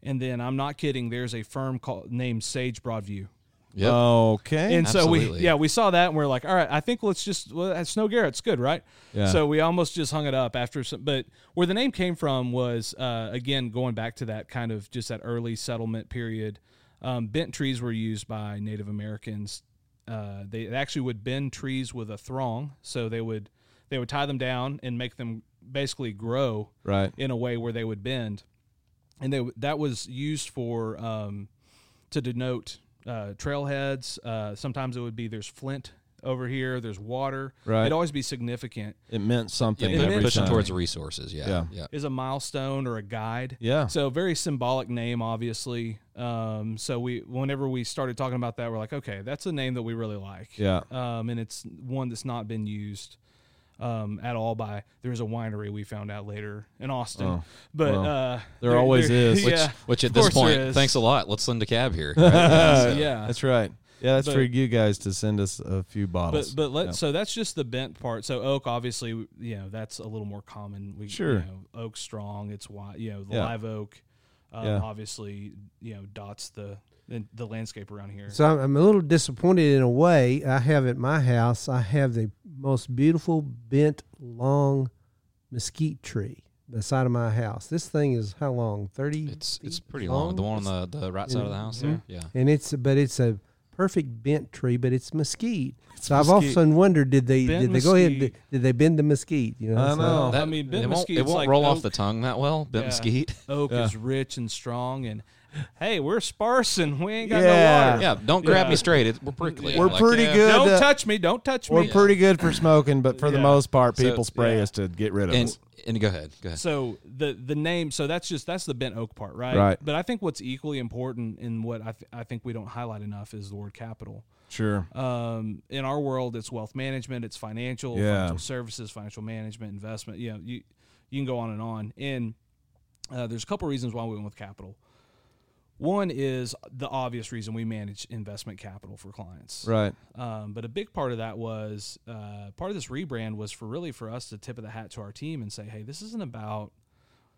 Speaker 3: And then I'm not kidding. There's a firm called named Sage Broadview.
Speaker 4: Yep.
Speaker 2: Okay.
Speaker 3: And so we, yeah, we saw that and we're like, all right, I think let's just, well, that's Snow Garrett's good, right?
Speaker 2: Yeah.
Speaker 3: So we almost just hung it up after some, but where the name came from was, uh, again, going back to that kind of just that early settlement period. Um, bent trees were used by Native Americans. Uh, they actually would bend trees with a throng. So they would, they would tie them down and make them basically grow
Speaker 2: right.
Speaker 3: in a way where they would bend, and they that was used for um, to denote uh, trailheads. Uh, sometimes it would be there's flint over here, there's water.
Speaker 2: Right.
Speaker 3: It'd always be significant.
Speaker 2: It meant something
Speaker 4: yeah,
Speaker 3: it meant
Speaker 4: pushing
Speaker 2: time.
Speaker 4: towards resources. Yeah,
Speaker 2: Yeah.
Speaker 4: yeah.
Speaker 3: Is a milestone or a guide.
Speaker 2: Yeah.
Speaker 3: So very symbolic name, obviously. Um, so we, whenever we started talking about that, we're like, okay, that's a name that we really like.
Speaker 2: Yeah.
Speaker 3: Um, and it's one that's not been used um, at all by. There's a winery we found out later in Austin,
Speaker 2: Oh,
Speaker 3: but
Speaker 2: well,
Speaker 3: uh,
Speaker 2: there always is.
Speaker 4: Which,
Speaker 3: Yeah,
Speaker 4: which at this point, thanks a lot. Let's send a cab here. right?
Speaker 3: yeah.
Speaker 2: That's right. Yeah, that's
Speaker 3: But-
Speaker 2: for you guys to send us a few bottles.
Speaker 3: but let
Speaker 2: Yeah.
Speaker 3: so that's just the bent part. So oak, obviously, you know that's a little more common. We
Speaker 2: Sure.
Speaker 3: you know, oak strong. It's why you know the
Speaker 2: Yeah.
Speaker 3: live oak. Um,
Speaker 2: Yeah.
Speaker 3: obviously, you know dots the the, the landscape around here.
Speaker 5: So I'm, I'm a little disappointed in a way. I have at my house. I have the most beautiful bent long mesquite tree beside of my house. This thing is how long? Thirty.
Speaker 4: It's it's pretty long. The one on the, the right side of the house there.
Speaker 3: Mm-hmm.
Speaker 4: Yeah.
Speaker 5: and it's but it's a perfect bent tree, but it's mesquite. so I've
Speaker 2: mesquite.
Speaker 5: often wondered did they
Speaker 3: Bent
Speaker 5: did they go ahead
Speaker 3: mesquite.
Speaker 5: did, did they bend the mesquite? You know,
Speaker 2: I
Speaker 5: so-
Speaker 2: know.
Speaker 3: I mean, bent
Speaker 4: it won't,
Speaker 3: mesquite,
Speaker 4: it won't
Speaker 3: like
Speaker 4: roll off the tongue that well. Bent
Speaker 3: Yeah.
Speaker 4: mesquite.
Speaker 3: Oak
Speaker 2: Yeah.
Speaker 3: is rich and strong, and hey, we're sparse and we ain't got
Speaker 2: Yeah.
Speaker 3: no water.
Speaker 4: Yeah. Don't grab
Speaker 3: Yeah.
Speaker 4: me straight. It, we're prickly.
Speaker 2: We're
Speaker 4: Like,
Speaker 2: pretty
Speaker 4: yeah.
Speaker 2: good.
Speaker 3: Don't
Speaker 2: uh,
Speaker 3: touch me! Don't touch me.
Speaker 2: We're pretty good for smoking, but for the most part,
Speaker 4: So-
Speaker 2: people spray
Speaker 3: yeah.
Speaker 2: us to get rid of
Speaker 4: And
Speaker 2: us.
Speaker 4: and go ahead. Go ahead.
Speaker 3: So the the name, so that's just that's the bent oak part, right?
Speaker 2: Right.
Speaker 3: But I think what's equally important and what I, th- I think we don't highlight enough is the word capital.
Speaker 2: Sure.
Speaker 3: Um, in our world, it's wealth management, it's financial,
Speaker 2: Yeah.
Speaker 3: financial services, financial management, investment. You know, you you can go on and on. And uh, there's a couple reasons why we went with capital. One is the obvious reason we manage investment capital for clients.
Speaker 2: Right.
Speaker 3: Um, but a big part of that was uh, part of this rebrand was for really for us to tip of the hat to our team and say, hey, this isn't about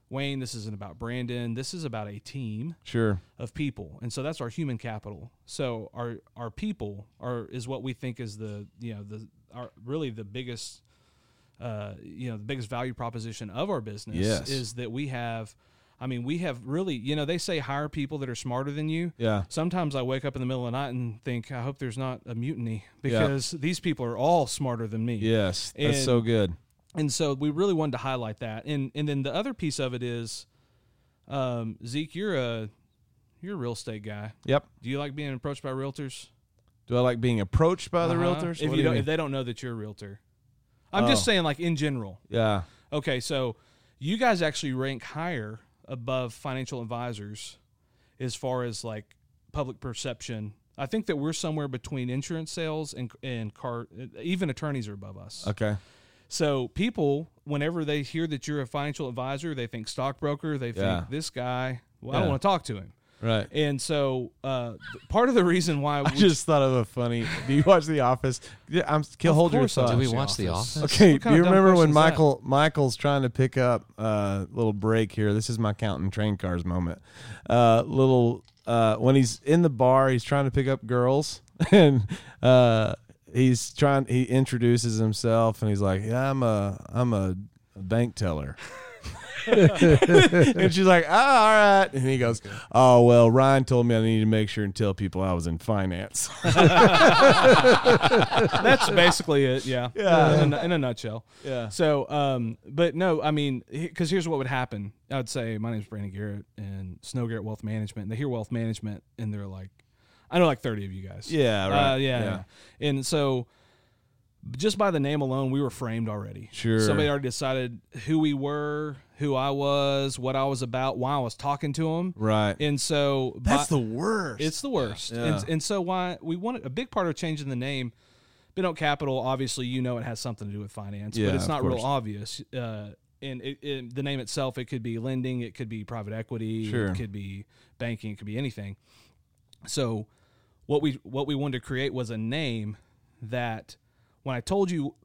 Speaker 3: Wayne. This isn't about Brandon. This is about a team
Speaker 2: Sure.
Speaker 3: of people, and so that's our human capital. So our our people are is what we think is the you know the our really the biggest uh, you know the biggest value proposition of our business
Speaker 2: Yes.
Speaker 3: is that we have. I mean, we have really, you know, they say hire people that are smarter than you.
Speaker 2: Yeah.
Speaker 3: Sometimes I wake up in the middle of the night and think, I hope there's not a mutiny because these people are all smarter than me.
Speaker 2: Yes. That's
Speaker 3: And-
Speaker 2: so good.
Speaker 3: And so we really wanted to highlight that. And and then the other piece of it is, um, Zeke, you're a you're a real estate guy.
Speaker 2: Yep.
Speaker 3: Do you like being approached by realtors?
Speaker 2: Do I like being approached by the
Speaker 3: Uh-huh.
Speaker 2: realtors?
Speaker 3: If
Speaker 2: What
Speaker 3: you don't,
Speaker 2: mean?
Speaker 3: if they don't know that you're a realtor, I'm just
Speaker 2: Oh.
Speaker 3: saying, like in general.
Speaker 2: yeah.
Speaker 3: Okay, so you guys actually rank higher above financial advisors as far as like public perception. I think that we're somewhere between insurance sales and and car. Even attorneys are above us.
Speaker 2: Okay.
Speaker 3: So people, whenever they hear that you're a financial advisor, they think stockbroker. They think
Speaker 2: Yeah.
Speaker 3: this guy. Well, I don't want to talk to him.
Speaker 2: Right.
Speaker 3: And so uh, part of the reason why
Speaker 2: I
Speaker 3: we
Speaker 2: just thought of a funny. Do you watch The Office? Yeah, I'm kill.
Speaker 3: Of
Speaker 2: Hold your
Speaker 3: course I
Speaker 2: thought.
Speaker 4: Did we watch The
Speaker 3: Office.
Speaker 4: Office?
Speaker 2: Okay, do you remember when
Speaker 3: question that?
Speaker 2: Michael Michael's trying to pick up a uh, little break here? This is my counting train cars moment. Uh, little uh, when he's in the bar, he's trying to pick up girls, and uh, he's trying. He introduces himself, and he's like, "Yeah, I'm a I'm a, a bank teller." and she's like, "Oh, all right." And he goes, "Oh well, Ryan told me I need to make sure and tell people I was in finance."
Speaker 3: that's basically it. Yeah.
Speaker 2: Yeah.
Speaker 3: In, a- in a nutshell.
Speaker 2: yeah.
Speaker 3: So, um, but no, I mean, because here's what would happen. I would say, my name's Brandon Garrett and Snow Garrett Wealth Management. And they hear wealth management and they're like, I know like 30 of you guys.
Speaker 2: Yeah. Right.
Speaker 3: Uh, yeah,
Speaker 2: Yeah.
Speaker 3: yeah. And so, just by the name alone, we were framed already.
Speaker 2: Sure.
Speaker 3: Somebody already decided who we were, who I was, what I was about, why I was talking to them.
Speaker 2: Right.
Speaker 3: And so,
Speaker 2: That's
Speaker 3: by-
Speaker 2: the worst.
Speaker 3: it's the worst.
Speaker 2: Yeah.
Speaker 3: And, and so why we wanted a big part of changing the name. BentOak Capital, obviously, you know it has something to do with finance,
Speaker 2: Yeah,
Speaker 3: but it's not real obvious. Uh, and it, it, the name itself, it could be lending, it could be private equity,
Speaker 2: Sure.
Speaker 3: it could be banking, it could be anything. So, what we what we wanted to create was a name that, when I told you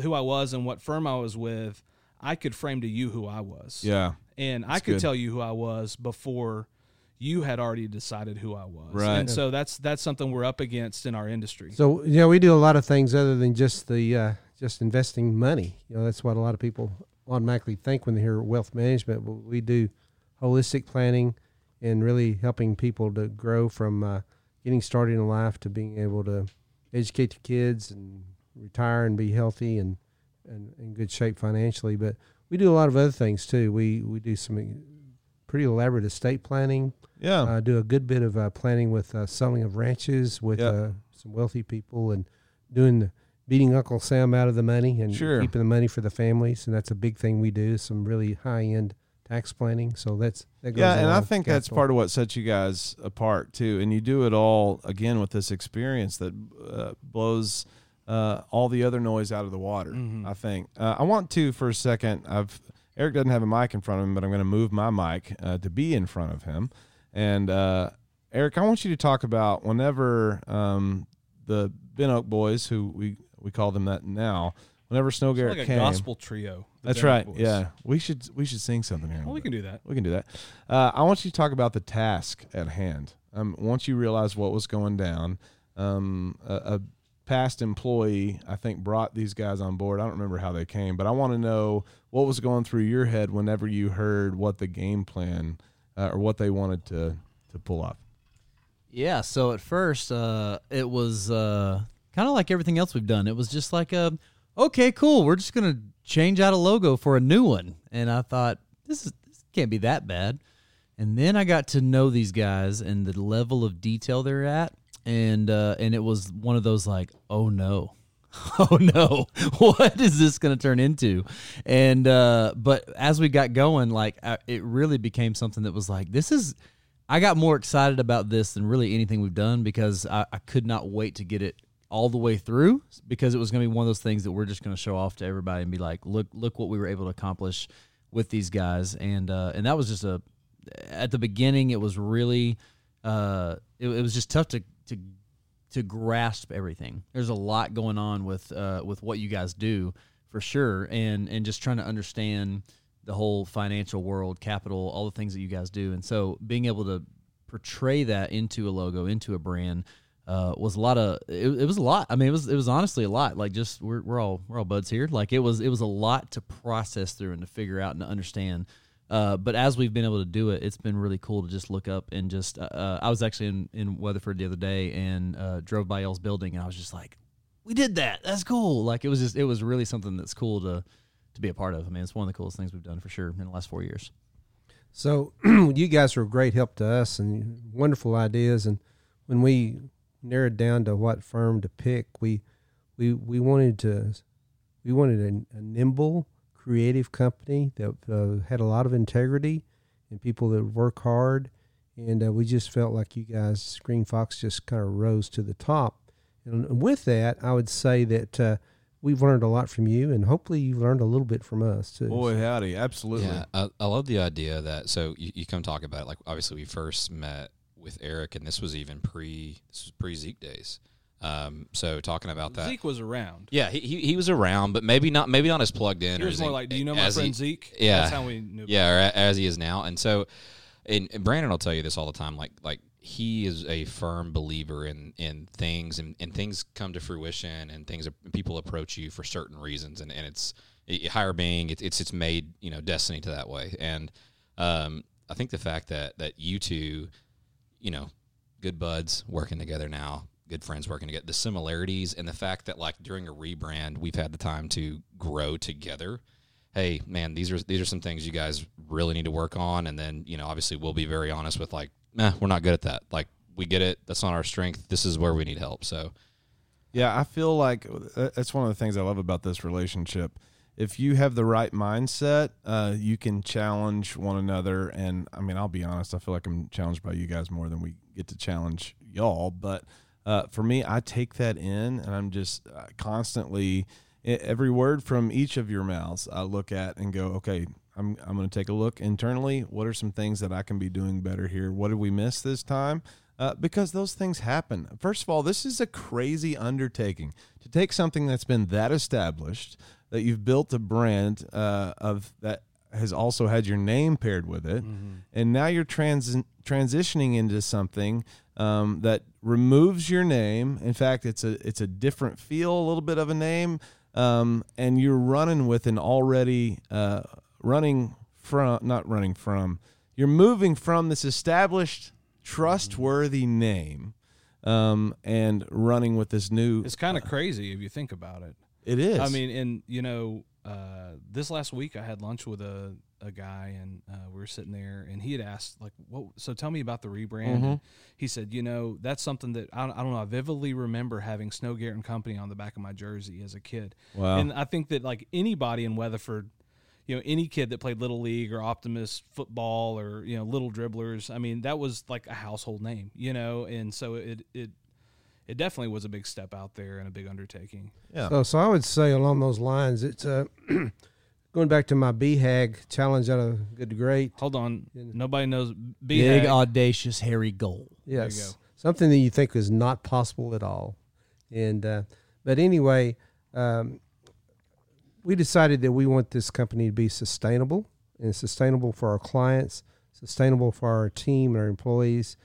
Speaker 3: who I was and what firm I was with, I could frame to you who I was
Speaker 2: yeah.
Speaker 3: and I could
Speaker 2: good.
Speaker 3: tell you who I was before you had already decided who I was.
Speaker 2: Right.
Speaker 3: And so that's that's something we're up against in our industry.
Speaker 5: So you know, we do a lot of things other than just the uh, just investing money. You know, that's what a lot of people automatically think when they hear wealth management. But we do holistic planning and really helping people to grow from uh, getting started in life to being able to educate the kids and retire and be healthy and, and in good shape financially. But we do a lot of other things too. We we do some pretty elaborate estate planning
Speaker 2: Yeah.
Speaker 5: uh, do a good bit of uh, planning with uh, selling of ranches with
Speaker 2: Yeah.
Speaker 5: uh, some wealthy people and doing the beating Uncle Sam out of the money and
Speaker 2: Sure.
Speaker 5: keeping the money for the families, and that's a big thing we do. Some really high end tax planning, so that's that goes
Speaker 2: yeah, and I think that's part of what sets you guys apart too. And you do it all again with this experience that uh, blows uh, all the other noise out of the water.
Speaker 3: Mhm.
Speaker 2: I think. Uh, I want to for a second. I've Eric doesn't have a mic in front of him, but I'm going to move my mic uh, to be in front of him. And uh, Eric, I want you to talk about whenever um, the Ben Oak boys, who we we call them that now, whenever Snow
Speaker 3: It's
Speaker 2: Garrett
Speaker 3: like a
Speaker 2: came.
Speaker 3: gospel trio.
Speaker 2: That's
Speaker 3: BentOak
Speaker 2: right.
Speaker 3: Boys.
Speaker 2: Yeah, we should we should sing something here.
Speaker 3: Well, we can do that.
Speaker 2: We can do that. Uh, I want you to talk about the task at hand. Um, once you realize what was going down, um, a, a past employee, I think, brought these guys on board. I don't remember how they came, but I want to know what was going through your head whenever you heard what the game plan uh, or what they wanted to to pull off.
Speaker 6: Yeah, so at first, uh, it was uh, kind of like everything else we've done. It was just like a, okay, cool. We're just gonna change out a logo for a new one, and I thought this is this can't be that bad. And then I got to know these guys and the level of detail they're at, and uh, and it was one of those like, oh no, oh no, what is this going to turn into? And uh, but as we got going, like I, it really became something that was like, this is. I got more excited about this than really anything we've done because I, I could not wait to get it all the way through because it was going to be one of those things that we're just going to show off to everybody and be like, look, look what we were able to accomplish with these guys, and uh, and that was just a at the beginning it was really uh, it, it was just tough to to grasp everything. There's a lot going on with uh, with what you guys do for sure, and and just trying to understand the whole financial world, capital, all the things that you guys do. And so being able to portray that into a logo, into a brand, uh, was a lot of it, it was a lot. I mean, it was it was honestly a lot. Like just we're we're all we're all buds here. Like it was it was a lot to process through and to figure out and to understand. Uh, but as we've been able to do it, it's been really cool to just look up and just. Uh, uh I was actually in, in Weatherford the other day and uh, drove by y'all's building, and I was just like, "We did that. That's cool." Like it was just it was really something that's cool to to be a part of. I mean, it's one of the coolest things we've done for sure in the last four years.
Speaker 5: So you guys were a great help to us and wonderful ideas. And when we narrowed down to what firm to pick, we we we wanted to we wanted a, a nimble, creative company that uh, had a lot of integrity and people that work hard. And uh, we just felt like you guys, GreenFox, just kind of rose to the top. And with that, I would say that. Uh, we've learned a lot from you, and hopefully you've learned a little bit from us too.
Speaker 2: Boy, howdy, absolutely.
Speaker 4: Yeah, I, I love the idea that. So you, you come talk about it. Like obviously, we first met with Eric, and this was even pre this was pre Zeke days. Um, so talking about that,
Speaker 3: Zeke was around.
Speaker 4: Yeah, he, he, he was around, but maybe not maybe not as plugged in.
Speaker 3: He was more
Speaker 4: he,
Speaker 3: like, "Do you know my friend
Speaker 4: he,
Speaker 3: Zeke?"
Speaker 4: Yeah,
Speaker 3: that's how we knew.
Speaker 4: Yeah, as he is now, and so, and, and Brandon will tell you this all the time. Like like he is a firm believer in in things and, and things come to fruition and things people approach you for certain reasons and, and it's it, higher being it's, it's it's made you know destiny to that way and um, I think the fact that that you two you know good buds working together now good friends working together the similarities and the fact that like during a rebrand we've had the time to grow together hey man these are these are some things you guys really need to work on and then you know obviously we'll be very honest with like nah, we're not good at that. Like we get it. That's not our strength. This is where we need help. So,
Speaker 2: yeah, I feel like uh, that's one of the things I love about this relationship. If you have the right mindset, uh, you can challenge one another. And I mean, I'll be honest, I feel like I'm challenged by you guys more than we get to challenge y'all. But uh, for me, I take that in and I'm just uh, constantly, every word from each of your mouths, I look at and go, okay, I'm I'm going to take a look internally. What are some things that I can be doing better here? What did we miss this time? Uh, because those things happen. First of all, this is a crazy undertaking to take something that's been that established, that you've built a brand uh, of that has also had your name paired with it, mm-hmm. and now you're trans- transitioning into something um, that removes your name. In fact, it's a it's a different feel, a little bit of a name, um, and you're running with an already uh, running from not running from you're moving from this established trustworthy name um, and running with this new
Speaker 3: it's kind of uh, crazy if you think about it.
Speaker 2: It is.
Speaker 3: I mean and you know uh, this last week i had lunch with a, a guy and uh, we were sitting there and he had asked like what so tell me about the rebrand mm-hmm. he said you know that's something that I, I don't know i vividly remember having snow garrett and company on the back of my jersey as a kid
Speaker 2: wow.
Speaker 3: and i think that like anybody in weatherford you know any kid that played little league or Optimist football or you know little dribblers. I mean that was like a household name, you know, and so it it it definitely was a big step out there and a big undertaking.
Speaker 5: Yeah. So so I would say along those lines, it's uh, going back to my BHAG challenge out of good to great.
Speaker 3: Hold on, nobody knows BHAG.
Speaker 6: Big audacious hairy goal.
Speaker 5: Yes, something that you think is not possible at all, and uh, but anyway. Um, we decided that we want this company to be sustainable and sustainable for our clients, sustainable for our team and our employees.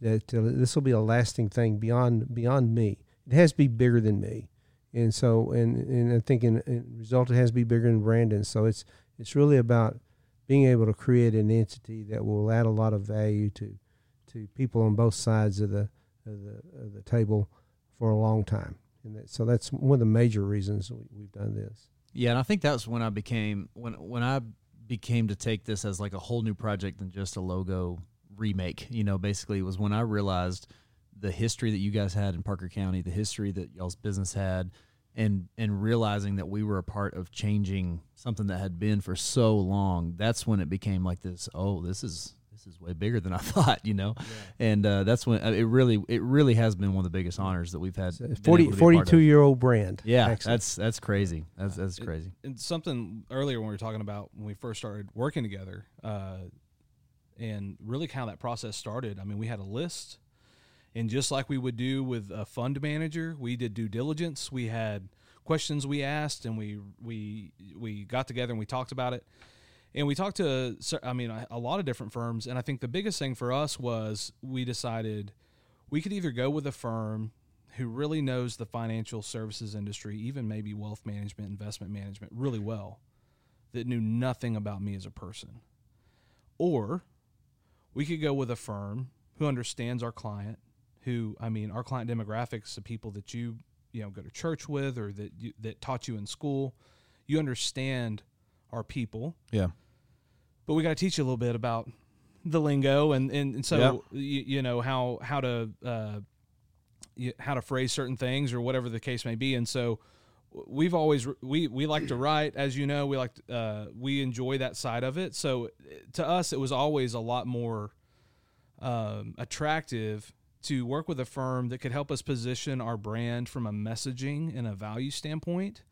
Speaker 5: That uh, this will be a lasting thing beyond beyond me. It has to be bigger than me, and so and and I think in, in result it has to be bigger than Brandon. So it's it's really about being able to create an entity that will add a lot of value to to people on both sides of the of the, of the table for a long time. And that, so that's one of the major reasons we, we've done this.
Speaker 6: Yeah, and I think that's when I became when when I became to take this as like a whole new project than just a logo remake. You know, basically, it was when I realized the history that you guys had in Parker County, the history that y'all's business had, and and realizing that we were a part of changing something that had been for so long. That's when it became like this. Oh, this is this is way bigger than I thought, you know, yeah. and uh, that's when uh, it really it really has been one of the biggest honors that we've had.
Speaker 5: 40, 42 year old brand.
Speaker 6: Yeah, Excellent. that's that's crazy. That's that's crazy.
Speaker 3: It, and something earlier when we were talking about when we first started working together, uh, and really kind of that process started. I mean, we had a list, and just like we would do with a fund manager, we did due diligence. We had questions we asked, and we we we got together and we talked about it. And we talked to i mean a, lot of different firms. And i think the biggest thing for us was we decided we could either go with a firm who really knows the financial services industry even maybe wealth management investment management really well that knew nothing about me as a person. Or we could go with a firm who understands our client who i mean our client demographics the people that you you know go to church with or that you, that taught you in school you understand our people
Speaker 2: Yeah.
Speaker 3: but we got to teach you a little bit about the lingo and and, and so
Speaker 2: Yep.
Speaker 3: you, you know how how to uh, y- how to phrase certain things or whatever the case may be and so we've always we we like to write as you know we like to, uh, we enjoy that side of it so to us it was always a lot more um, attractive to work with a firm that could help us position our brand from a messaging and a value standpoint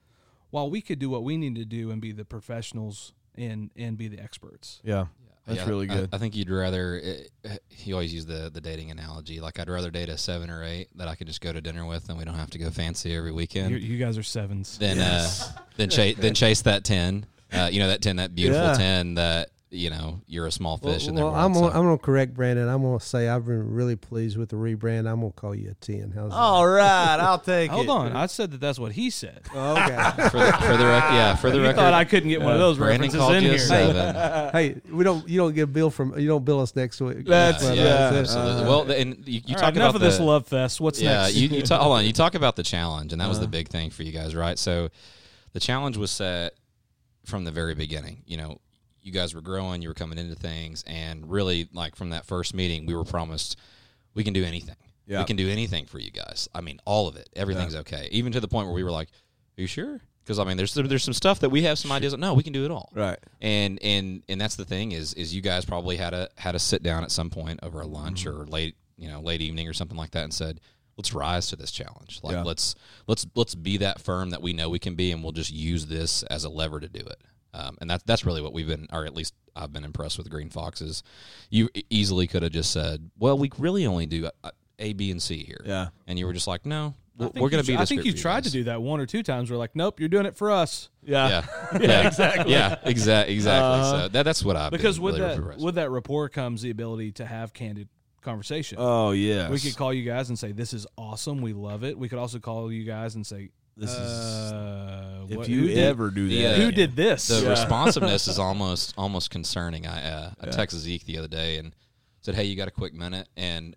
Speaker 3: while we could do what we need to do and be the professionals and and be the experts
Speaker 2: Yeah. That's
Speaker 4: Yeah,
Speaker 2: really good.
Speaker 4: I, think you'd rather. Uh, you always use the the dating analogy. Like I'd rather date a seven or eight that I could just go to dinner with, and we don't have to go fancy every weekend.
Speaker 3: you, you guys are sevens
Speaker 4: Than uh, than chase than chase that ten. Uh, you know that ten, that beautiful
Speaker 2: Yeah.
Speaker 4: ten that you know you're a small
Speaker 5: Well,
Speaker 4: fish in their
Speaker 5: well,
Speaker 4: world.
Speaker 5: I'm
Speaker 4: so-
Speaker 5: gonna, I'm gonna correct Brandon. I'm gonna say I've been really pleased with the rebrand. I'm gonna call you a ten. How's that?
Speaker 2: All right, I'll take
Speaker 3: hold
Speaker 2: it.
Speaker 3: Hold on i said that that's what he said
Speaker 5: Oh, okay.
Speaker 4: for the, for the rec- yeah for the
Speaker 3: you
Speaker 4: record.
Speaker 3: thought i couldn't get one of those
Speaker 4: Brandon
Speaker 3: references
Speaker 4: called
Speaker 3: in
Speaker 4: you a
Speaker 3: here
Speaker 4: seven.
Speaker 5: hey, we don't. You don't get a bill from. You don't bill us next week.
Speaker 2: That's-
Speaker 5: Well,
Speaker 4: yeah,
Speaker 2: yeah.
Speaker 5: that's it.
Speaker 4: absolutely. well, and you, you talk
Speaker 3: right, enough
Speaker 4: about
Speaker 3: of this love fest what's
Speaker 4: yeah,
Speaker 3: next
Speaker 4: you, you talk, hold on. You talk about the challenge, and that was
Speaker 2: Uh-huh.
Speaker 4: the big thing for you guys, right? So, the challenge was set from the very beginning. You know, you guys were growing, you were coming into things, and really, like from that first meeting, we were promised we can do anything.
Speaker 2: Yeah.
Speaker 4: We can do anything for you guys. I mean, all of it. Everything's okay. Even to the point where we were like, "Are you sure?" Because I mean, there's there's some stuff that we have some ideas. No, we can do it all
Speaker 2: Right.
Speaker 4: and and and that's the thing is is you guys probably had a had a sit down at some point over a lunch
Speaker 2: Mm-hmm.
Speaker 4: or late you know late evening or something like that and said let's rise to this challenge like
Speaker 2: Yeah.
Speaker 4: let's let's let's be that firm that we know we can be and we'll just use this as a lever to do it um, and that's that's really what we've been or at least I've been impressed with Green Foxes you easily could have just said well we really only do uh, A B and C here
Speaker 2: Yeah.
Speaker 4: and you were just like no we're, we're going to be
Speaker 3: I think you
Speaker 4: for
Speaker 3: tried to do that one or two times. We're like, nope, you're doing it for us.
Speaker 2: Yeah.
Speaker 4: yeah yeah exactly yeah exactly exactly
Speaker 3: Uh-huh.
Speaker 4: so that, that's what I've
Speaker 3: Because
Speaker 4: been
Speaker 3: with
Speaker 4: really
Speaker 3: that
Speaker 4: impressed
Speaker 3: with that rapport comes the ability to have candid conversation.
Speaker 2: Oh yeah,
Speaker 3: we could call you guys and say this is awesome, we love it. We could also call you guys and say
Speaker 2: This is
Speaker 3: uh,
Speaker 2: if
Speaker 3: what-
Speaker 2: you
Speaker 3: did-
Speaker 2: ever do that.
Speaker 4: uh,
Speaker 3: who did this?
Speaker 4: the
Speaker 2: Yeah.
Speaker 4: responsiveness is almost almost concerning. I uh, I
Speaker 2: Yeah.
Speaker 4: texted Zeke the other day and said, "Hey, you got a quick minute?" And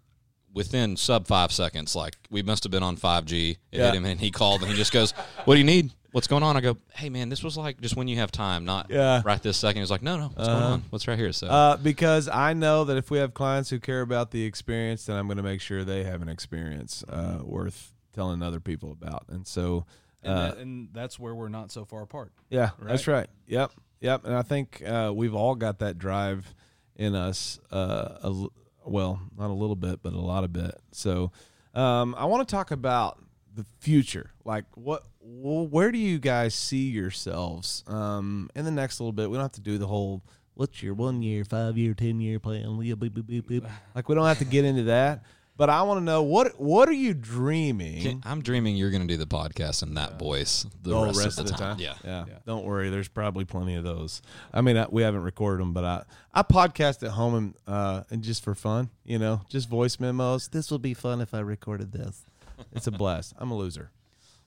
Speaker 4: within sub five seconds, like we must have been on five G. It
Speaker 2: Yeah.
Speaker 4: hit him, and he called and he just goes, "What do you need? What's going on?" I go, "Hey, man, this was like just when you have time, not
Speaker 2: Yeah.
Speaker 4: right this second. He's like, "No, no, what's going
Speaker 2: Uh-huh.
Speaker 4: on? What's right here?" So
Speaker 2: Uh, because I know that if we have clients who care about the experience, then I'm going to make sure they have an experience uh, worth telling other people about. And so,
Speaker 3: and,
Speaker 2: uh,
Speaker 3: that, and that's where we're not so far apart.
Speaker 2: yeah, that's right. Yep, yep. And I think uh, we've all got that drive in us. Uh, a well, not a little bit, but a lot of bit. So, um, I want to talk about the future. Like, what, wh- where do you guys see yourselves um, in the next little bit? We don't have to do the whole. What's your one year, five year, ten year plan? Like, we don't have to get into that. But I want to know what what are you dreaming?
Speaker 4: I'm dreaming you're going to do the podcast in that voice the
Speaker 2: Oh,
Speaker 4: rest, of the, time.
Speaker 2: Yeah.
Speaker 4: Yeah.
Speaker 2: yeah, Don't worry. There's probably plenty of those. I mean, I, we haven't recorded them, but I I podcast at home and uh and just for fun, you know, just voice memos. This will be fun if I recorded this. It's a blast. I'm a loser.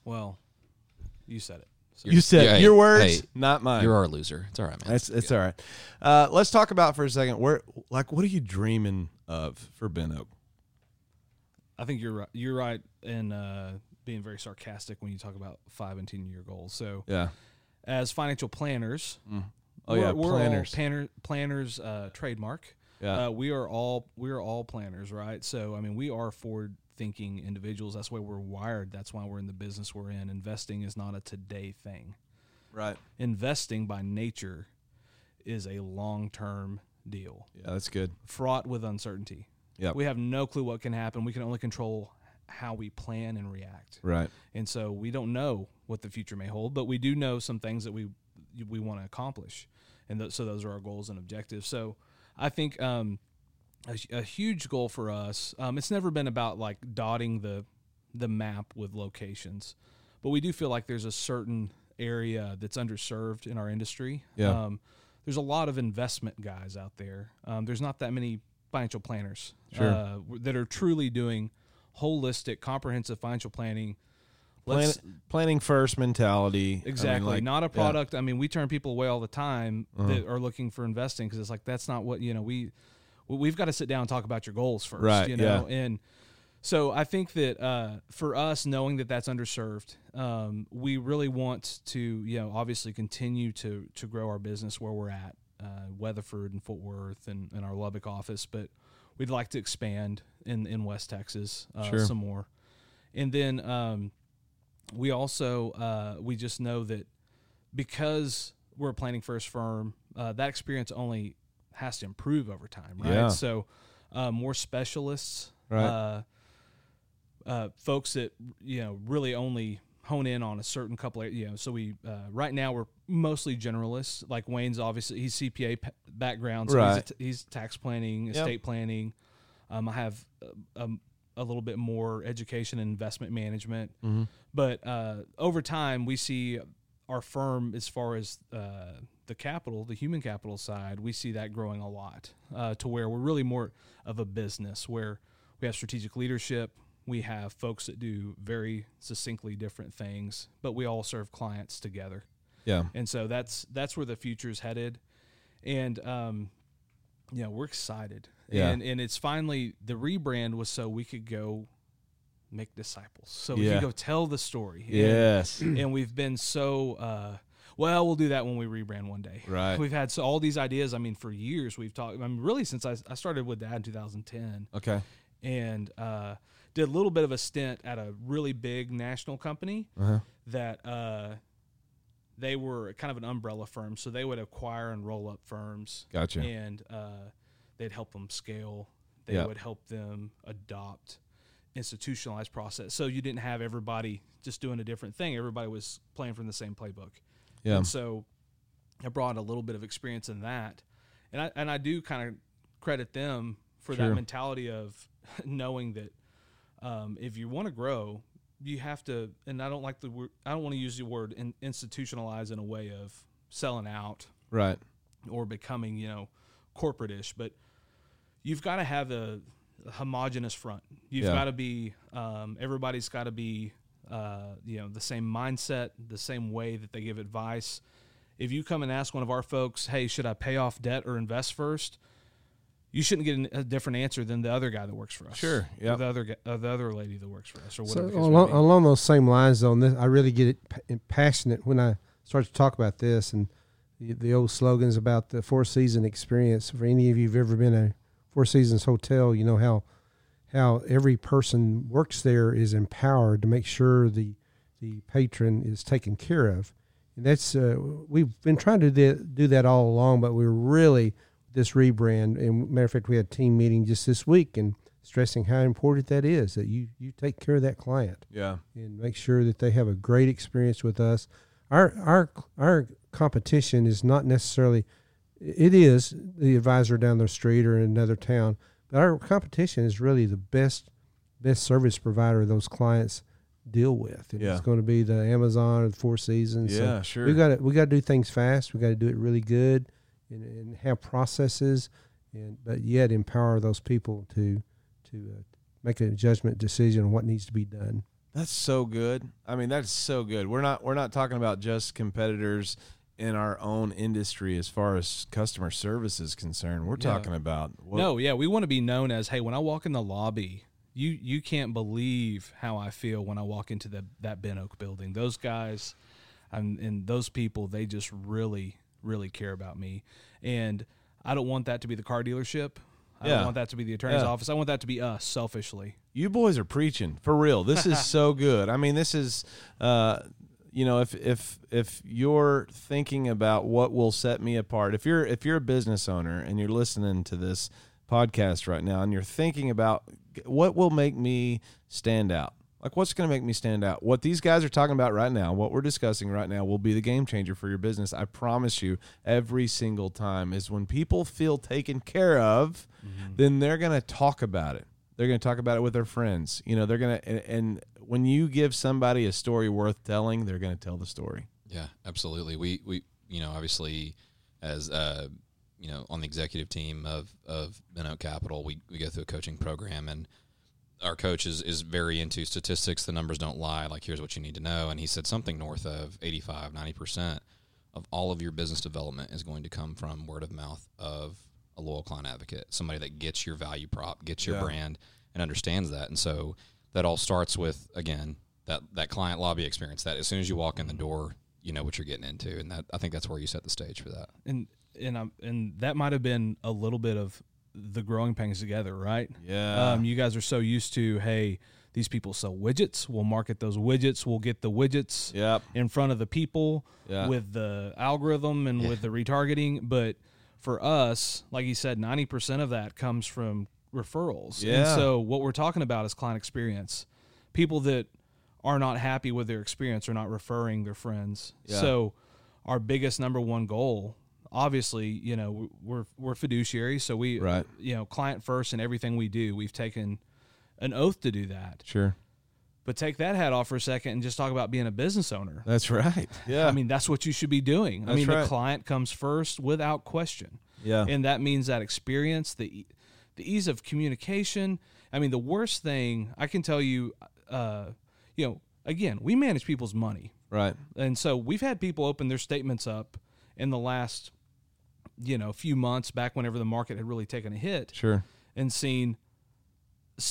Speaker 3: Well, you said it. So
Speaker 2: You said
Speaker 4: yeah,
Speaker 2: your words,
Speaker 4: hey,
Speaker 2: not mine.
Speaker 4: You're our loser. It's all right, man.
Speaker 2: It's it's all right. Uh, let's talk about for a second. Where like what are you dreaming of for BentOak?
Speaker 3: I think you're right. You're right in uh, being very sarcastic when you talk about five and ten year goals. So
Speaker 2: Yeah.
Speaker 3: as financial planners,
Speaker 2: Oh yeah,
Speaker 3: we're, we're
Speaker 2: planners.
Speaker 3: planner, planners uh, trademark.
Speaker 2: Yeah.
Speaker 3: Uh, we are all we are all planners, right? So I mean, we are forward thinking individuals. That's why we're wired. That's why we're in the business we're in. Investing is not a today thing.
Speaker 2: right.
Speaker 3: Investing by nature is a long term deal,
Speaker 2: Yeah, that's good.
Speaker 3: fraught with uncertainty.
Speaker 2: Yep.
Speaker 3: We have no clue what can happen. We can only control how we plan and react.
Speaker 2: Right.
Speaker 3: And so we don't know what the future may hold, but we do know some things that we we want to accomplish, and th- so those are our goals and objectives. So I think um, a, a huge goal for us. Um, it's never been about like dotting the the map with locations, but we do feel like there's a certain area that's underserved in our industry.
Speaker 2: Yeah.
Speaker 3: Um, there's a lot of investment guys out there. Um, there's not that many financial planners
Speaker 2: Sure.
Speaker 3: uh, that are truly doing holistic, comprehensive financial planning.
Speaker 2: Plan, planning first mentality. I mean,
Speaker 3: exactly
Speaker 2: like-
Speaker 3: not a
Speaker 2: yeah.
Speaker 3: product. I mean, we turn people away all the time
Speaker 2: Uh-huh.
Speaker 3: that are looking for investing because it's like that's not what you know. We we- we've got to sit down and talk about your goals first,
Speaker 2: Right,
Speaker 3: You know, and so I think that uh, for us, knowing that that's underserved, um, we really want to, you know, obviously continue to to grow our business where we're at, uh, Weatherford and Fort Worth and, and our Lubbock office, but we'd like to expand in in West Texas uh,
Speaker 2: Sure.
Speaker 3: some more, and then um, we also uh, we just know that because we're a planning first firm, uh, that experience only has to improve over time, right?
Speaker 2: Yeah.
Speaker 3: So uh, more specialists,
Speaker 2: Right.
Speaker 3: uh, uh, folks that you know really only hone in on a certain couple of you know. So we uh, right now we're mostly generalists. Like Wayne's obviously he's CPA p- background, so he's,
Speaker 2: Right.
Speaker 3: t- he's tax planning,
Speaker 2: Yep.
Speaker 3: estate planning. Um, I have uh, um, a little bit more education and investment management.
Speaker 2: Mm-hmm.
Speaker 3: But uh, over time, we see our firm, as far as uh, the capital, the human capital side, we see that growing a lot uh, to where we're really more of a business where we have strategic leadership. We have folks that do very succinctly different things, but we all serve clients together
Speaker 2: Yeah.
Speaker 3: and so that's that's where the future is headed and um know we're excited
Speaker 2: Yeah.
Speaker 3: and and it's finally the rebrand was so we could go make disciples so we
Speaker 2: Yeah.
Speaker 3: could go tell the story And-
Speaker 2: Yes.
Speaker 3: and, we've been so uh well we'll do that when we rebrand one day
Speaker 2: Right.
Speaker 3: we've had so all these ideas i mean for years we've talked i mean really since i, I started with that in 2010
Speaker 2: Okay.
Speaker 3: And uh did a little bit of a stint at a really big national company
Speaker 2: Uh-huh.
Speaker 3: that uh, they were kind of an umbrella firm, so they would acquire and roll up firms,
Speaker 2: Gotcha.
Speaker 3: and uh, they'd help them scale. They
Speaker 2: Yeah.
Speaker 3: would help them adopt institutionalized process. So you didn't have everybody just doing a different thing. Everybody was playing from the same playbook.
Speaker 2: Yeah.
Speaker 3: And so I brought a little bit of experience in that, and I and I do kind of credit them for
Speaker 2: Sure.
Speaker 3: that mentality of knowing that um, if you want to grow, you have to. And I don't like the word. I don't want to use the word in, institutionalize in a way of selling out
Speaker 2: Right.
Speaker 3: or becoming you know corporate-ish, but you've got to have a, a homogenous front. You've
Speaker 2: Yeah.
Speaker 3: got to be um, everybody's got to be uh, you know the same mindset, the same way that they give advice. If you come and ask one of our folks, "Hey, should I pay off debt or invest first? You shouldn't get a different answer than the other guy that works for us.
Speaker 2: Sure, yeah.
Speaker 3: the other uh, the other lady that works for us, or whatever. the case may
Speaker 5: along, along those same lines, though, this, I really get it pa- passionate when I start to talk about this and the, the old slogans about the Four Season experience. For any of you who've ever been a Four Seasons hotel, you know how how every person works there is empowered to make sure the the patron is taken care of. And that's uh, we've been trying to do that all along, but we're really this rebrand. And matter of fact, we had a team meeting just this week and stressing how important that is that you you take care of that client
Speaker 2: Yeah.
Speaker 5: and make sure that they have a great experience with us. Our our our competition is not necessarily it is the advisor down the street or in another town, but our competition is really the best best service provider those clients deal with. And
Speaker 2: Yeah.
Speaker 5: It's going to be the Amazon or the Four Seasons. So
Speaker 2: Yeah, sure.
Speaker 5: we got to we got to do things fast. We got to do it really good and, and have processes, and but yet empower those people to to uh, make a judgment decision on what needs to be done.
Speaker 2: That's so good. I mean, that's so good. We're not we're not talking about just competitors in our own industry as far as customer service is concerned. We're
Speaker 3: Yeah.
Speaker 2: talking about what,
Speaker 3: no, yeah, we want to be known as, hey, when I walk in the lobby, you you can't believe how I feel when I walk into the that BentOak building. Those guys, and, and those people, they just really really care about me, and I don't want that to be the car dealership. I
Speaker 2: Yeah.
Speaker 3: don't want that to be the attorney's
Speaker 2: Yeah.
Speaker 3: office. I want that to be us, selfishly.
Speaker 2: you boys are preaching for real. This is so good. I mean, this is, uh, you know, if if if you're thinking about what will set me apart, if you're if you're a business owner and you're listening to this podcast right now and you're thinking about what will make me stand out, like what's going to make me stand out, what these guys are talking about right now, what we're discussing right now, will be the game changer for your business. I promise you, every single time is when people feel taken care of, then they're going to talk about it they're going to talk about it with their friends you know they're going to and, and when you give somebody a story worth telling they're going to tell the story
Speaker 4: Yeah, absolutely. We we you know obviously as uh, you know, on the executive team of of Minnow Capital, we we go through a coaching program and our coach is, is very into statistics. The numbers don't lie. Like, here's what you need to know. And he said something north of 85, 90% of all of your business development is going to come from word of mouth of a loyal client advocate, somebody that gets your value prop, gets your
Speaker 2: Yeah.
Speaker 4: brand, and understands that. And so that all starts with, again, that, that client lobby experience that as soon as you walk in the door, you know what you're getting into. And that I think that's where you set the stage for that.
Speaker 3: and and um, and that might have been a little bit of the growing pains together, right?
Speaker 2: Yeah.
Speaker 3: Um, you guys are so used to, hey, these people sell widgets. We'll market those widgets. We'll get the widgets
Speaker 2: Yep.
Speaker 3: in front of the people
Speaker 2: Yeah.
Speaker 3: with the algorithm and with the retargeting. But for us, like you said, ninety percent of that comes from referrals. And
Speaker 2: Yeah.
Speaker 3: so what we're talking about is client experience. People that are not happy with their experience are not referring their friends.
Speaker 2: Yeah.
Speaker 3: So our biggest number one goal obviously you know we're we're fiduciary so we
Speaker 2: Right.
Speaker 3: you know client first in everything we do we've taken an oath to do that
Speaker 2: Sure.
Speaker 3: but take that hat off for a second and just talk about being a business owner
Speaker 2: That's right. Yeah.
Speaker 3: i mean that's what you should be doing i mean
Speaker 2: right.
Speaker 3: the client comes first without question
Speaker 2: yeah.
Speaker 3: and that means that experience the the ease of communication i mean the worst thing i can tell you uh you know again we manage people's money
Speaker 2: right.
Speaker 3: and so we've had people open their statements up in the last you know a few months back whenever the market had really taken a hit
Speaker 2: Sure.
Speaker 3: and seen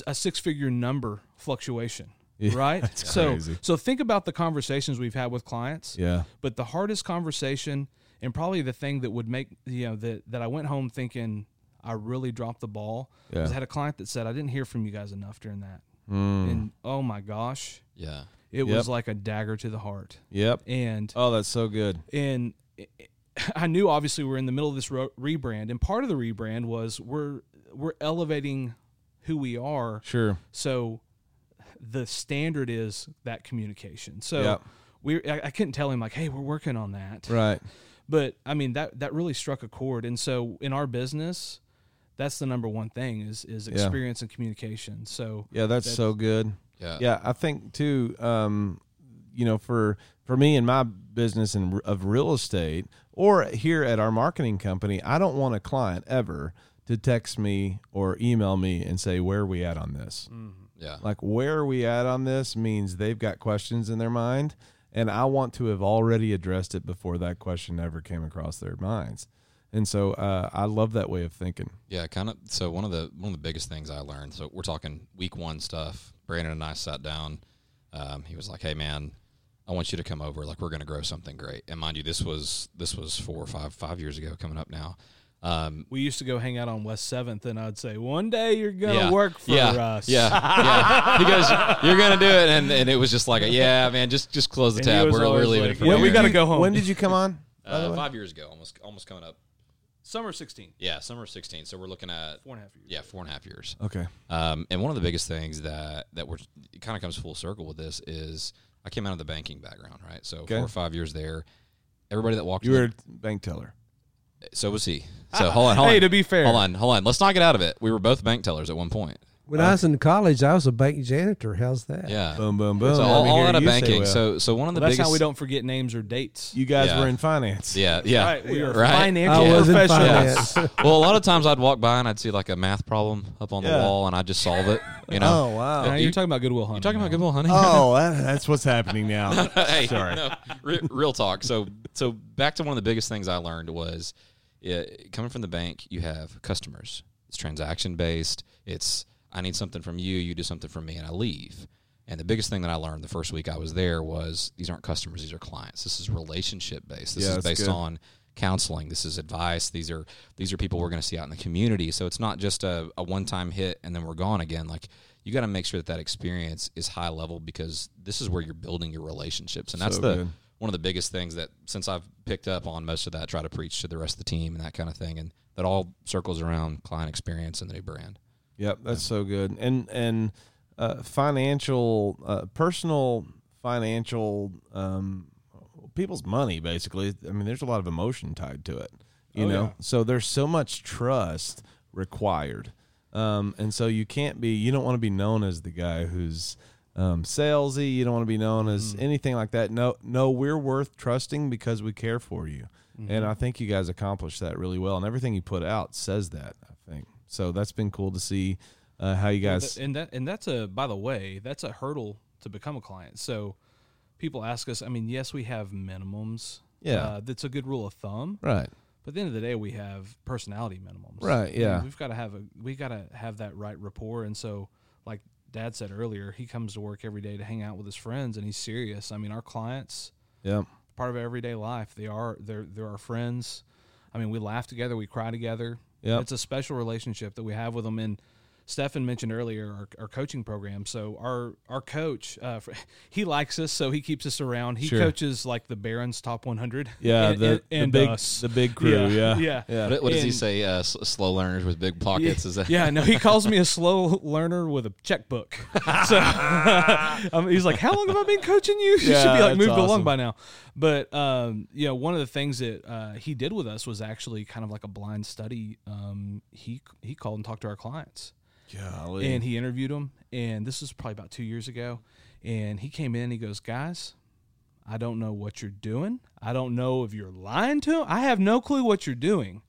Speaker 3: a six figure number fluctuation
Speaker 2: Yeah,
Speaker 3: right
Speaker 2: that's
Speaker 3: so
Speaker 2: crazy.
Speaker 3: so think about the conversations we've had with clients
Speaker 2: Yeah.
Speaker 3: but the hardest conversation and probably the thing that would make you know that that I went home thinking I really dropped the ball
Speaker 2: Yeah.
Speaker 3: was I had a client that said I didn't hear from you guys enough during that
Speaker 2: Mm.
Speaker 3: and oh my gosh
Speaker 4: Yeah.
Speaker 3: it
Speaker 2: Yep.
Speaker 3: was like a dagger to the heart
Speaker 2: Yep.
Speaker 3: and
Speaker 2: Oh, that's so good.
Speaker 3: and I knew obviously we're in the middle of this ro- rebrand, and part of the rebrand was we're we're elevating who we are.
Speaker 2: Sure.
Speaker 3: So the standard is that communication. So
Speaker 2: Yep.
Speaker 3: we I, I couldn't tell him like, hey, we're working on that.
Speaker 2: Right.
Speaker 3: But I mean that that really struck a chord, and so in our business. That's the number one thing is is
Speaker 2: Yeah.
Speaker 3: experience and communication. So
Speaker 2: Yeah, that's,
Speaker 3: That's-
Speaker 2: so good.
Speaker 4: Yeah.
Speaker 2: Yeah, I think too. Um, you know, for for me and my business in, of real estate, or here at our marketing company, I don't want a client ever to text me or email me and say, "Where are we at on this?"
Speaker 4: Yeah.
Speaker 2: Like, where are we at on this means they've got questions in their mind, and I want to have already addressed it before that question ever came across their minds. And so, uh, I love that way of thinking.
Speaker 4: Yeah, kind of. So one of the one of the biggest things I learned. So we're talking week one stuff. Brandon and I sat down. Um, he was like, "Hey, man, I want you to come over. Like, we're going to grow something great." And mind you, this was this was four or five five years ago, coming up now. Um,
Speaker 3: we used to go hang out on West Seventh, and I'd say, one day you're gonna
Speaker 4: yeah,
Speaker 3: work for
Speaker 4: yeah,
Speaker 3: us.
Speaker 4: Yeah, yeah. He goes, "You're going to do it," and and it was just like, "Yeah, man, just just close the tab. We're, we're leaving
Speaker 3: like,
Speaker 4: it for
Speaker 3: "Yeah, we gotta go home.
Speaker 2: When did you come on?
Speaker 4: Uh, five years ago, almost almost coming up.
Speaker 3: Summer 16,
Speaker 4: Yeah, summer sixteen. So we're looking at
Speaker 3: four and a half years.
Speaker 4: yeah, four and a half years.
Speaker 2: Okay.
Speaker 4: Um, and one of the biggest things that that we're kind of comes full circle with this is I came out of the banking background, right? So
Speaker 2: Okay.
Speaker 4: four or five years there. Everybody that walked
Speaker 2: You were
Speaker 4: the-
Speaker 2: a bank teller.
Speaker 4: so was he. So hold on, hold
Speaker 3: Hey,
Speaker 4: on.
Speaker 3: to be fair,
Speaker 4: hold on, hold on. Let's not get out of it. We were both bank tellers at one point.
Speaker 5: When I was in college, I was a bank janitor. How's that?
Speaker 4: Yeah.
Speaker 2: Boom, boom, boom.
Speaker 4: So
Speaker 2: Let
Speaker 4: all,
Speaker 2: me
Speaker 4: all
Speaker 2: hear
Speaker 4: out of banking.
Speaker 2: well.
Speaker 4: So so one of the
Speaker 3: Well, that's
Speaker 4: biggest.
Speaker 3: how we don't forget names or dates.
Speaker 2: you guys
Speaker 4: Yeah.
Speaker 2: were in finance.
Speaker 4: Yeah, yeah.
Speaker 3: Right, we are
Speaker 4: Right.
Speaker 3: financial
Speaker 5: I was in
Speaker 3: professionals.
Speaker 5: finance.
Speaker 4: well, a lot of times I'd walk by and I'd see like a math problem up on the wall, and I'd just solve it. You know.
Speaker 2: Oh wow.
Speaker 3: Now, you're talking about Good Will Hunting.
Speaker 4: You're talking about.
Speaker 3: Good
Speaker 4: Will Hunting?
Speaker 2: Oh, that, that's what's happening now.
Speaker 4: hey,
Speaker 2: Sorry.
Speaker 4: no, re- real talk. So, so back to one of the biggest things I learned was yeah, coming from the bank. You have customers. It's transaction based. It's I need something from you. You do something for me, and I leave. And the biggest thing that I learned the first week I was there was these aren't customers; these are clients. This is relationship based. This
Speaker 2: Yeah,
Speaker 4: is based
Speaker 2: good.
Speaker 4: on counseling. This is advice. These are these are people we're going to see out in the community. So it's not just a, a one time hit and then we're gone again. Like you got to make sure that that experience is high level because this is where you're building your relationships, and that's
Speaker 2: So
Speaker 4: the
Speaker 2: good.
Speaker 4: one of the biggest things that since I've picked up on most of that, I try to preach to the rest of the team and that kind of thing, and that all circles around client experience and the new brand.
Speaker 2: Yep, that's so good. And and uh, financial, uh, personal financial, um, people's money. Basically, I mean, there's a lot of emotion tied to it. You
Speaker 3: Oh,
Speaker 2: know,
Speaker 3: yeah.
Speaker 2: so there's so much trust required, um, and so you can't be. You don't want to be known as the guy who's um, salesy. You don't want to be known as anything like that. No, no, we're worth trusting because we care for you. and I think you guys accomplished that really well. And everything you put out says that. I so. That's been cool to see uh, how you guys.
Speaker 3: and that and that's a by the way that's a hurdle to become a client so people ask us i mean yes we have minimums
Speaker 2: Yeah.
Speaker 3: uh, that's a good rule of thumb
Speaker 2: right.
Speaker 3: but at the end of the day we have personality minimums
Speaker 2: Right, yeah.
Speaker 3: we've got to have a we got to have that right rapport and so like dad said earlier he comes to work every day to hang out with his friends and he's serious i mean our clients
Speaker 2: Yeah.
Speaker 3: part of everyday life they are they're they're our friends i mean we laugh together we cry together
Speaker 2: Yep.
Speaker 3: it's a special relationship that we have with them and Stefan mentioned earlier our, our coaching program. So our our coach, uh, he likes us, so he keeps us around. He
Speaker 2: Sure.
Speaker 3: coaches like the Barron's Top 100.
Speaker 2: Yeah.
Speaker 3: and,
Speaker 2: the,
Speaker 3: and,
Speaker 2: the
Speaker 3: and
Speaker 2: big
Speaker 3: us.
Speaker 2: the big crew. Yeah.
Speaker 3: yeah,
Speaker 2: Yeah.
Speaker 4: What, what does he say? Uh, slow learners with big pockets. Is that?
Speaker 3: yeah, no, he calls me a slow learner with a checkbook. So um, he's like, "How long have I been coaching you? You should be like moved
Speaker 2: awesome.
Speaker 3: along by now." But um, you know, one of the things that uh, he did with us was actually kind of like a blind study. Um, he he called and talked to our clients,
Speaker 2: Golly.
Speaker 3: and he interviewed him, And this was probably about two years ago. And he came in. He goes, "Guys, I don't know what you're doing. I don't know if you're lying to him. I have no clue what you're doing."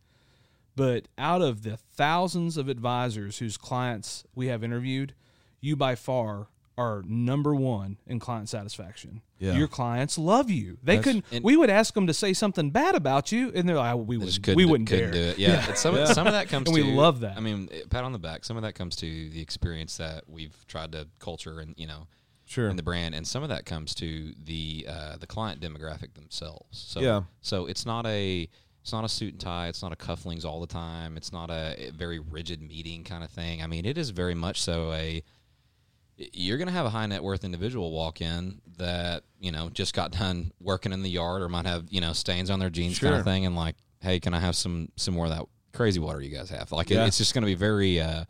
Speaker 3: But out of the thousands of advisors whose clients we have interviewed, you by far are number one in client satisfaction.
Speaker 2: Yeah.
Speaker 3: Your clients love you. They
Speaker 2: That's-
Speaker 3: couldn't. we would ask them to say something bad about you, and they're like, "Oh, "We would. We wouldn't
Speaker 4: couldn't
Speaker 3: dare."
Speaker 4: do it. Yeah, and some, some of that comes
Speaker 3: And
Speaker 4: to
Speaker 3: we love that.
Speaker 4: I mean, eh, pat on the back. Some of that comes to the experience that we've tried to culture and you know
Speaker 2: sure.
Speaker 4: in the brand, and some of that comes to the uh, the client demographic themselves. So
Speaker 2: Yeah.
Speaker 4: so it's not a it's not a suit and tie. It's not a cufflinks all the time. It's not a very rigid meeting kind of thing. I mean, it is very much so a you're going to have a high net worth individual walk in that you know just got done working in the yard or might have you know stains on their jeans kind of thing and like hey can i have some some more of that crazy water you guys have like it, it's just going to be very uh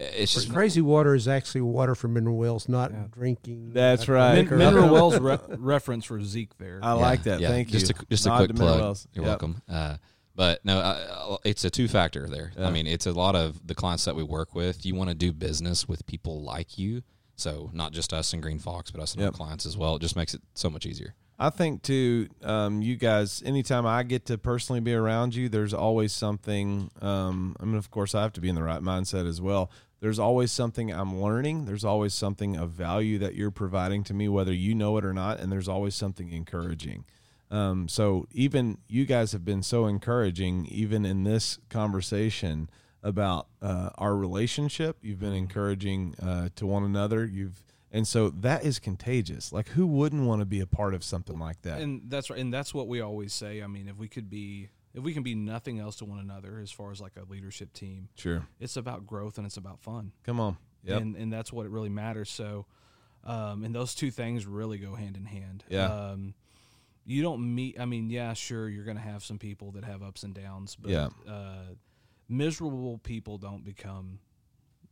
Speaker 4: it's just
Speaker 5: Crazy water is actually water from mineral wells, not drinking.
Speaker 2: That's
Speaker 5: not
Speaker 2: right.
Speaker 3: Min-
Speaker 5: liquor.
Speaker 3: Mineral Wells re- reference for Zeke there.
Speaker 2: I like that.
Speaker 4: yeah,
Speaker 2: Thank
Speaker 4: just
Speaker 2: you.
Speaker 4: A, just a quick plug.
Speaker 2: Wells.
Speaker 4: You're
Speaker 2: Yep.
Speaker 4: welcome. Uh, but no, uh, it's a two factor there.
Speaker 2: Yeah.
Speaker 4: I mean, it's a lot of the clients that we work with. You want to do business with people like you. So not just us and GreenFox, but us and
Speaker 2: Yep.
Speaker 4: our clients as well. It just makes it so much easier.
Speaker 2: I think too, um, you guys. Anytime I get to personally be around you, there's always something. Um, I mean, of course, I have to be in the right mindset as well. There's always something I'm learning. There's always something of value that you're providing to me, whether you know it or not. And there's always something encouraging. Um, so even you guys have been so encouraging, even in this conversation about uh, our relationship. You've been encouraging uh, to one another. You've and so that is contagious. Like who wouldn't want to be a part of something like that?
Speaker 3: and that's right and that's what we always say i mean if we could be if we can be nothing else to one another as far as like a leadership team
Speaker 2: Sure.
Speaker 3: it's about growth and it's about fun
Speaker 2: Come on. Yep.
Speaker 3: and and that's what it really matters so um and those two things really go hand in hand
Speaker 2: Yeah.
Speaker 3: um you don't meet i mean yeah sure you're gonna have some people that have ups and downs but
Speaker 2: Yeah.
Speaker 3: uh miserable people don't become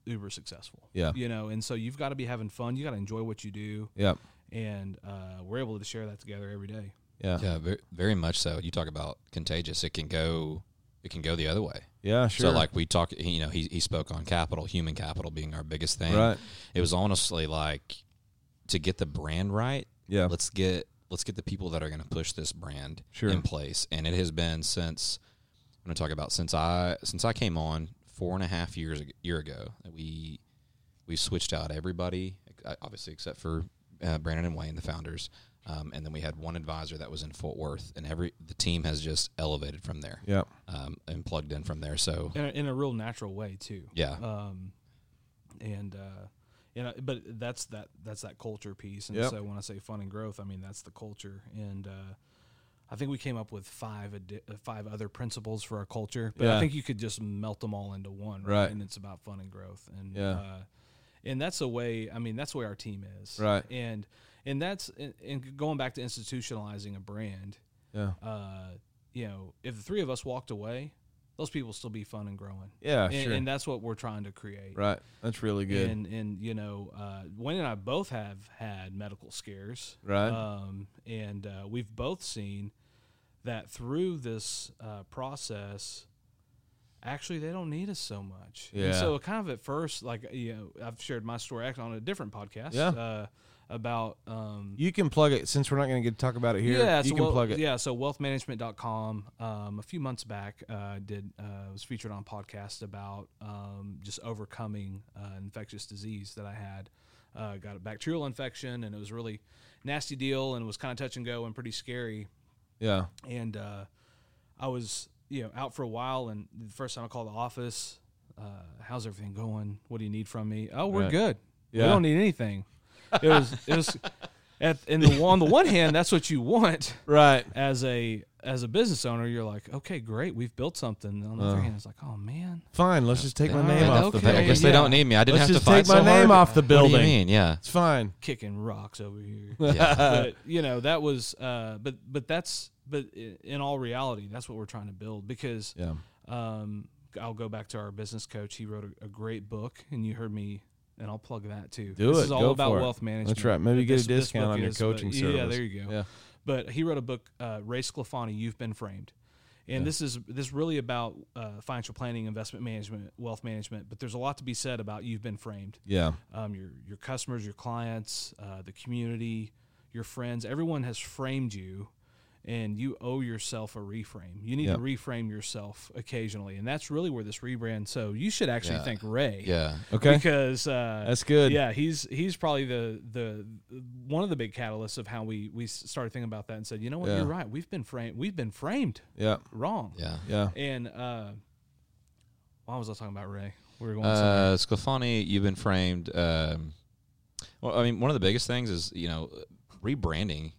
Speaker 3: uber successful
Speaker 2: Yeah.
Speaker 3: you know and so you've got to be having fun you got to enjoy what you do
Speaker 2: Yeah.
Speaker 3: and uh, we're able to share that together every day
Speaker 2: Yeah.
Speaker 4: Yeah, very, very much so. You talk about contagious. It can go. It can go the other way.
Speaker 2: Yeah. Sure.
Speaker 4: So like we talk, he- you know, he he spoke on capital, human capital being our biggest thing.
Speaker 2: Right.
Speaker 4: It was honestly like to get the brand right.
Speaker 2: Yeah.
Speaker 4: Let's get let's get the people that are going to push this brand
Speaker 2: Sure.
Speaker 4: in place, and it has been since I'm going to talk about since I since I came on four and a half years ag- year ago that we we switched out everybody, uh, obviously except for uh, Brandon and Wayne, the founders. Um, and then we had one advisor that was in Fort Worth, and every the team has just elevated from there
Speaker 2: Yep.
Speaker 4: um, and plugged in from there. So
Speaker 3: in a, in a real natural way too.
Speaker 4: yeah,
Speaker 3: Um, and uh, you know, but that's that that's that culture piece. And
Speaker 2: Yep.
Speaker 3: so when I say fun and growth, I mean that's the culture. And uh, I think we came up with five adi- uh, five other principles for our culture, but
Speaker 2: Yeah.
Speaker 3: I think you could just melt them all into one,
Speaker 2: Right.
Speaker 3: And it's about fun and growth. And
Speaker 2: Yeah.
Speaker 3: uh, and that's the way. I mean, that's the way our team is,
Speaker 2: Right.
Speaker 3: And and that's and, and going back to institutionalizing a brand.
Speaker 2: Yeah.
Speaker 3: Uh, you know, if the three of us walked away, those people still be fun and growing.
Speaker 2: Yeah.
Speaker 3: and,
Speaker 2: sure.
Speaker 3: and that's what we're trying to create.
Speaker 2: right. That's really good.
Speaker 3: And and you know, uh, Wayne and I both have had medical scares,
Speaker 2: Right.
Speaker 3: Um, and uh, we've both seen that through this uh, process, actually they don't need us so much. And
Speaker 2: Yeah.
Speaker 3: so kind of at first, like you know, I've shared my story actually on a different podcast.
Speaker 2: Yeah.
Speaker 3: About um,
Speaker 2: You can plug it since we're not going to get to talk about it here.
Speaker 3: yeah,
Speaker 2: you
Speaker 3: so
Speaker 2: can
Speaker 3: wel-
Speaker 2: plug it.
Speaker 3: Yeah, so wealthmanagement.com. Um, a few months back, uh, did uh, was featured on a podcast about um, just overcoming uh, infectious disease that I had. Uh, got a bacterial infection, and it was a really nasty deal, and it was kind of touch and go and pretty scary.
Speaker 2: Yeah.
Speaker 3: And uh, I was, you know, out for a while, and the first time I called the office, uh, how's everything going? What do you need from me? Oh, we're
Speaker 2: Right.
Speaker 3: good.
Speaker 2: Yeah.
Speaker 3: We don't need anything. It was, it was. At, in the on the one hand, that's what you want
Speaker 2: Right.
Speaker 3: as a as a business owner, you're like, okay, great, we've built something. On the other
Speaker 2: Uh.
Speaker 3: hand, it's like, oh man,
Speaker 2: Fine. Let's just take my name
Speaker 3: right,
Speaker 2: off the
Speaker 3: okay.
Speaker 4: I
Speaker 2: building.
Speaker 4: guess they
Speaker 3: yeah.
Speaker 4: don't need me. I didn't
Speaker 2: Let's
Speaker 4: have
Speaker 2: just
Speaker 4: to fight
Speaker 2: take my
Speaker 4: so
Speaker 2: name
Speaker 4: hard.
Speaker 2: off the
Speaker 4: What do you
Speaker 2: building.
Speaker 4: mean? Yeah.
Speaker 2: It's fine.
Speaker 3: kicking rocks over here.
Speaker 4: Yeah.
Speaker 3: but you know that was, uh, but but that's but in all reality, that's what we're trying to build because
Speaker 2: Yeah.
Speaker 3: um, I'll go back to our business coach. He wrote a, a great book, and you heard me. And I'll plug that too.
Speaker 2: Do
Speaker 3: this
Speaker 2: it.
Speaker 3: is all
Speaker 2: Go
Speaker 3: about wealth management.
Speaker 2: That's right. Maybe get a
Speaker 3: This- this
Speaker 2: discount on your
Speaker 3: is,
Speaker 2: coaching
Speaker 3: but-
Speaker 2: service.
Speaker 3: Yeah, there you go.
Speaker 2: Yeah.
Speaker 3: but he wrote a book, uh, Ray Sclafani, "You've Been Framed," and this is this is really about uh, financial planning, investment management, wealth management. But there's a lot to be said about "You've Been Framed."
Speaker 2: Yeah.
Speaker 3: Um, your your customers, your clients, uh, the community, your friends, everyone has framed you, and you owe yourself a reframe. You need
Speaker 2: Yep.
Speaker 3: to reframe yourself occasionally, and that's really where this rebrand. So you should actually
Speaker 4: Yeah.
Speaker 3: thank Ray.
Speaker 4: Yeah.
Speaker 2: Okay.
Speaker 3: Because uh,
Speaker 2: That's good.
Speaker 3: yeah, he's he's probably the the one of the big catalysts of how we we started thinking about that and said, you know what,
Speaker 2: Yeah.
Speaker 3: you're right. We've been framed. We've been framed
Speaker 2: Yeah.
Speaker 3: wrong.
Speaker 4: Yeah.
Speaker 2: Yeah.
Speaker 3: And uh, why was I talking about Ray? We were going.
Speaker 4: Uh, Sclafani, you've been framed. Um, well, I mean, one of the biggest things is you know, rebranding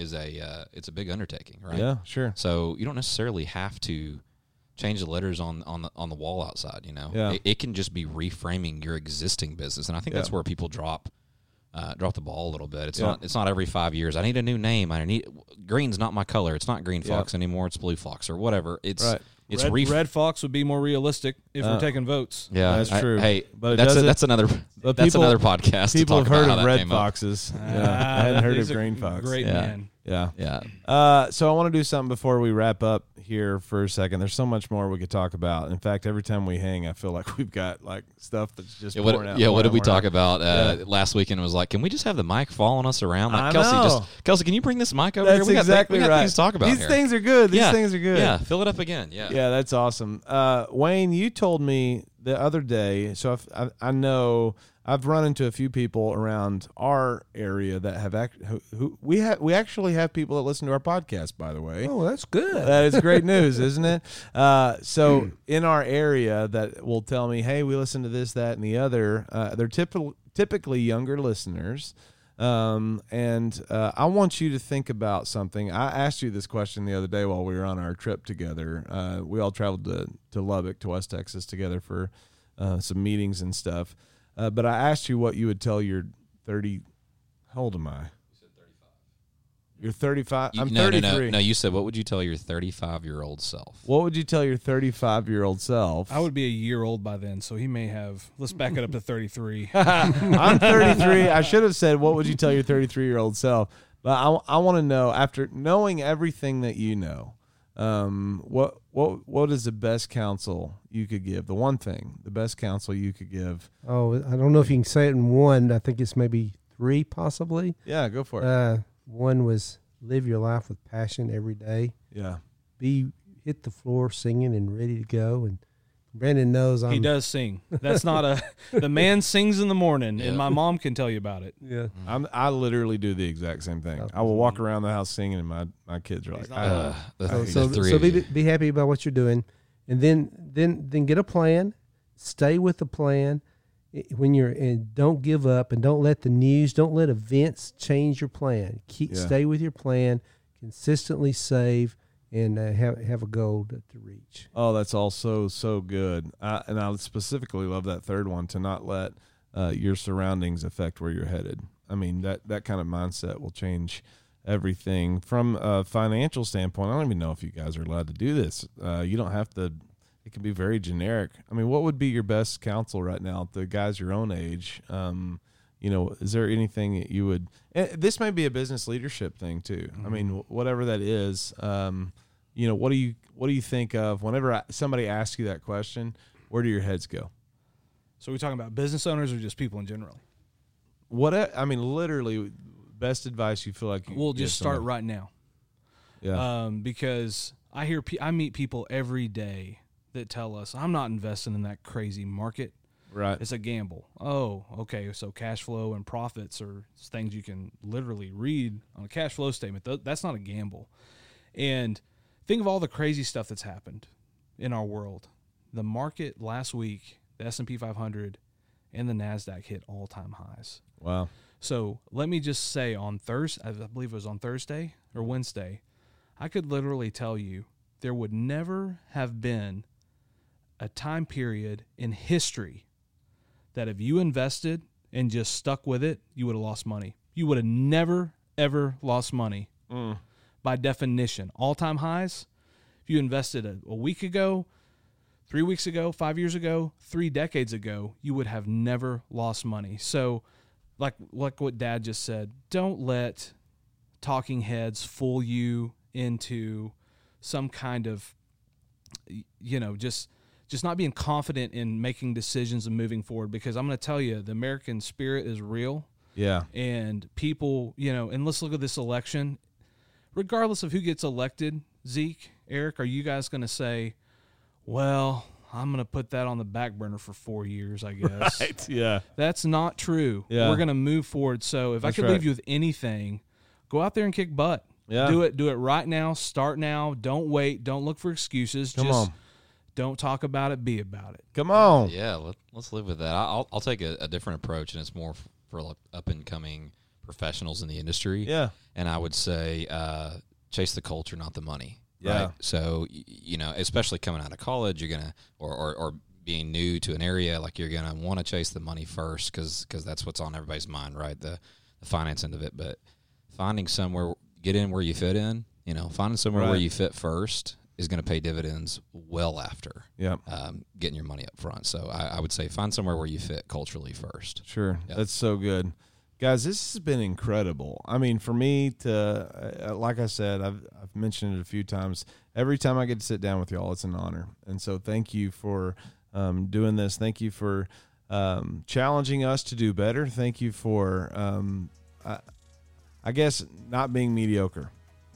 Speaker 4: is a uh, it's a big undertaking, right?
Speaker 2: Yeah. Sure.
Speaker 4: So you don't necessarily have to change the letters on on the on the wall outside. You know,
Speaker 2: Yeah.
Speaker 4: it, it can just be reframing your existing business, and I think
Speaker 2: Yeah.
Speaker 4: that's where people drop. Uh, drop the ball a little bit. It's
Speaker 2: Yeah.
Speaker 4: not. It's not every five years. I need a new name. I need green's not my color. It's not green fox anymore. It's blue fox or whatever. It's
Speaker 2: Right.
Speaker 4: It's
Speaker 3: Red,
Speaker 4: ref-
Speaker 3: Red Fox would be more realistic if
Speaker 2: Uh,
Speaker 3: we're taking votes.
Speaker 4: Yeah,
Speaker 2: That's
Speaker 4: I-
Speaker 2: true.
Speaker 4: hey,
Speaker 2: But it
Speaker 4: that's a,
Speaker 2: doesn't-
Speaker 4: that's another
Speaker 2: But
Speaker 4: that's
Speaker 2: people-
Speaker 4: another podcast.
Speaker 2: People
Speaker 4: to
Speaker 2: have
Speaker 4: talk
Speaker 2: heard
Speaker 4: about
Speaker 2: of
Speaker 4: how that
Speaker 2: red
Speaker 4: came up.
Speaker 2: foxes. yeah. I hadn't heard of
Speaker 3: He's a
Speaker 2: green fox.
Speaker 3: Great
Speaker 4: Yeah.
Speaker 3: man.
Speaker 2: Yeah.
Speaker 4: Yeah,
Speaker 2: Uh, so I want to do something before we wrap up here for a second. There's so much more we could talk about. In fact, every time we hang, I feel like we've got like stuff that's just
Speaker 4: yeah.
Speaker 2: pouring
Speaker 4: What,
Speaker 2: out.
Speaker 4: yeah, what did we talk
Speaker 2: pouring
Speaker 4: about uh,
Speaker 2: Yeah.
Speaker 4: last weekend? It was like, can we just have the mic following us around? Like
Speaker 2: I
Speaker 4: Kelsey,
Speaker 2: know.
Speaker 4: just Kelsey, can you bring this mic over
Speaker 2: That's
Speaker 4: here? We got,
Speaker 2: exactly
Speaker 4: we got
Speaker 2: right.
Speaker 4: things to talk about
Speaker 2: These
Speaker 4: here.
Speaker 2: things are good. These
Speaker 4: yeah.
Speaker 2: things are good.
Speaker 4: Yeah, fill it up again. Yeah,
Speaker 2: Yeah, that's awesome. Uh, Wayne, you told me the other day. So if, I, I know I've run into a few people around our area that have act, who, who we have. We actually have people that listen to our podcast. By the way,
Speaker 5: Oh, that's good.
Speaker 2: that is great news, isn't it? Uh, so in our area, that will tell me, hey, we listen to this, that, and the other. Uh, they're typically typically younger listeners. Um, and uh, I want you to think about something. I asked you this question the other day while we were on our trip together. Uh, we all traveled to, to Lubbock, to West Texas together for uh, some meetings and stuff. Uh, but I asked you what you would tell your 30. How old am I? You're 35.
Speaker 4: You-
Speaker 2: I'm
Speaker 4: no,
Speaker 2: 33.
Speaker 4: no, no, no. You said, what would you tell your 35 year old self?
Speaker 2: What would you tell your 35 year old self?
Speaker 3: I would be a year old by then, so he may have. Let's back it up to 33.
Speaker 2: I'm 33. I should have said, what would you tell your 33 year old self? But I, I want to know, after knowing everything that you know, um, what what what is the best counsel you could give? The one thing, the best counsel you could give.
Speaker 5: Oh, I don't know if you can say it in one. I think it's maybe three, possibly.
Speaker 2: Yeah, go for it.
Speaker 5: Uh, one was live your life with passion every day.
Speaker 2: yeah,
Speaker 5: Be hit the floor singing and ready to go. And Brandon knows I'm.
Speaker 3: he does sing. That's not a. The man sings in the morning,
Speaker 4: Yeah.
Speaker 3: and my mom can tell you about it.
Speaker 5: Yeah.
Speaker 2: I'm, I literally do the exact same thing. I will walk around the house singing, and my, my kids are like,
Speaker 3: not-
Speaker 4: Uh,
Speaker 5: So,
Speaker 4: the
Speaker 5: so,
Speaker 4: three
Speaker 5: so be, be happy about what you're doing, and then then then get a plan. Stay with the plan when you're and don't give up and don't let the news, don't let events change your plan. Keep
Speaker 2: Yeah.
Speaker 5: stay with your plan. Consistently save and uh, have have a goal to, to reach.
Speaker 2: Oh, that's all so so good. I, and I specifically love that third one to not let uh, your surroundings affect where you're headed. I mean that that kind of mindset will change everything from a financial standpoint. I don't even know if you guys are allowed to do this. Uh, you don't have to. It can be very generic. I mean, what would be your best counsel right now to guys your own age? Um, you know, is there anything that you would? This may be a business leadership thing too. I mean, whatever that is. Um, you know, what do you what do you think of whenever I- somebody asks you that question? Where do your heads go?
Speaker 3: So, are we talking about business owners or just people in general?
Speaker 2: What I mean, literally, best advice you feel like you
Speaker 3: We'll just start right now.
Speaker 2: Yeah,
Speaker 3: um, because I hear I meet people every day that tell us I'm not investing in that crazy market.
Speaker 2: right.
Speaker 3: It's a gamble. Oh, okay. So cash flow and profits are things you can literally read on a cash flow statement. That's not a gamble. And think of all the crazy stuff that's happened in our world. The market last week, the S&P 500 and the Nasdaq hit all-time highs.
Speaker 2: Wow.
Speaker 3: So let me just say on Thursday, I believe it was on Thursday or Wednesday, I could literally tell you there would never have been a time period in history that if you invested and just stuck with it, you would have lost money. You would have never, ever lost money mm. By definition. All time highs, if you invested a, a week ago, three weeks ago, five years ago, three decades ago, you would have never lost money. So, like like what Dad just said, don't let talking heads fool you into some kind of you know just just not being confident in making decisions and moving forward because I'm going to tell you the American spirit is real
Speaker 2: Yeah.
Speaker 3: and people, you know, and let's look at this election. Regardless of who gets elected, Zeke, Eric, are you guys going to say, well, I'm going to put that on the back burner for four years, I guess?
Speaker 2: Right. Yeah.
Speaker 3: That's not true.
Speaker 2: Yeah.
Speaker 3: We're going to move forward. So if I could
Speaker 2: right.
Speaker 3: leave you with anything, go out there and kick butt.
Speaker 2: Yeah.
Speaker 3: Do it. Do it right now. Start now. Don't wait. Don't look for excuses.
Speaker 2: Come
Speaker 3: Just
Speaker 2: on.
Speaker 3: don't talk about it. Be about it.
Speaker 2: Come on.
Speaker 4: Yeah, let, let's live with that. I- I'll I'll take a, a different approach, and it's more for up and coming professionals in the industry.
Speaker 2: Yeah.
Speaker 4: and I would say uh, chase the culture, not the money.
Speaker 2: Yeah.
Speaker 4: Right? So you know, especially coming out of college, you're gonna or or, or being new to an area, like you're gonna want to chase the money first because because that's what's on everybody's mind, right? The the finance end of it, but finding somewhere get in where you fit in. You know, finding somewhere where you fit first is going to pay dividends well after
Speaker 2: Yeah.
Speaker 4: um, getting your money up front. So I, I would say find somewhere where you fit culturally first.
Speaker 2: Sure.
Speaker 4: Yeah.
Speaker 2: That's so good. Guys, this has been incredible. I mean, for me to, uh, like I said, I've, I've mentioned it a few times. Every time I get to sit down with y'all, it's an honor. And so thank you for um, doing this. Thank you for um, challenging us to do better. Thank you for, um, I, I guess, not being mediocre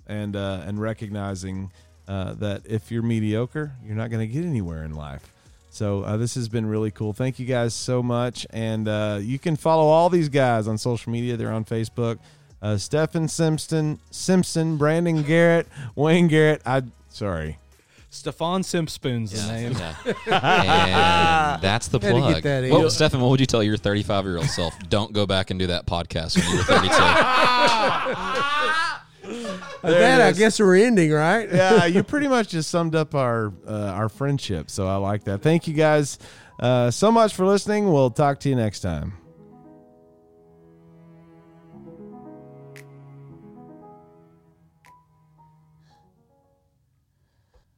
Speaker 2: and, uh, and recognizing uh, that if you're mediocre, you're not going to get anywhere in life. So uh, this has been really cool. Thank you guys so much, and uh, you can follow all these guys on social media. They're on Facebook. Uh, Stephen Simpson, Simpson, Brandon Garrett, Wayne Garrett. I sorry.
Speaker 3: Stefan Simpspoon's the name.
Speaker 4: Yeah. and that's the
Speaker 5: Had to get
Speaker 4: plug.
Speaker 5: that in.
Speaker 4: Well, Stefan, what would you tell your 35 year old self? Don't go back and do that podcast when you were 32.
Speaker 5: That, I guess we're ending, right?
Speaker 2: yeah, you pretty much just summed up our uh, our friendship. So I like that. Thank you guys uh, so much for listening. We'll talk to you next time.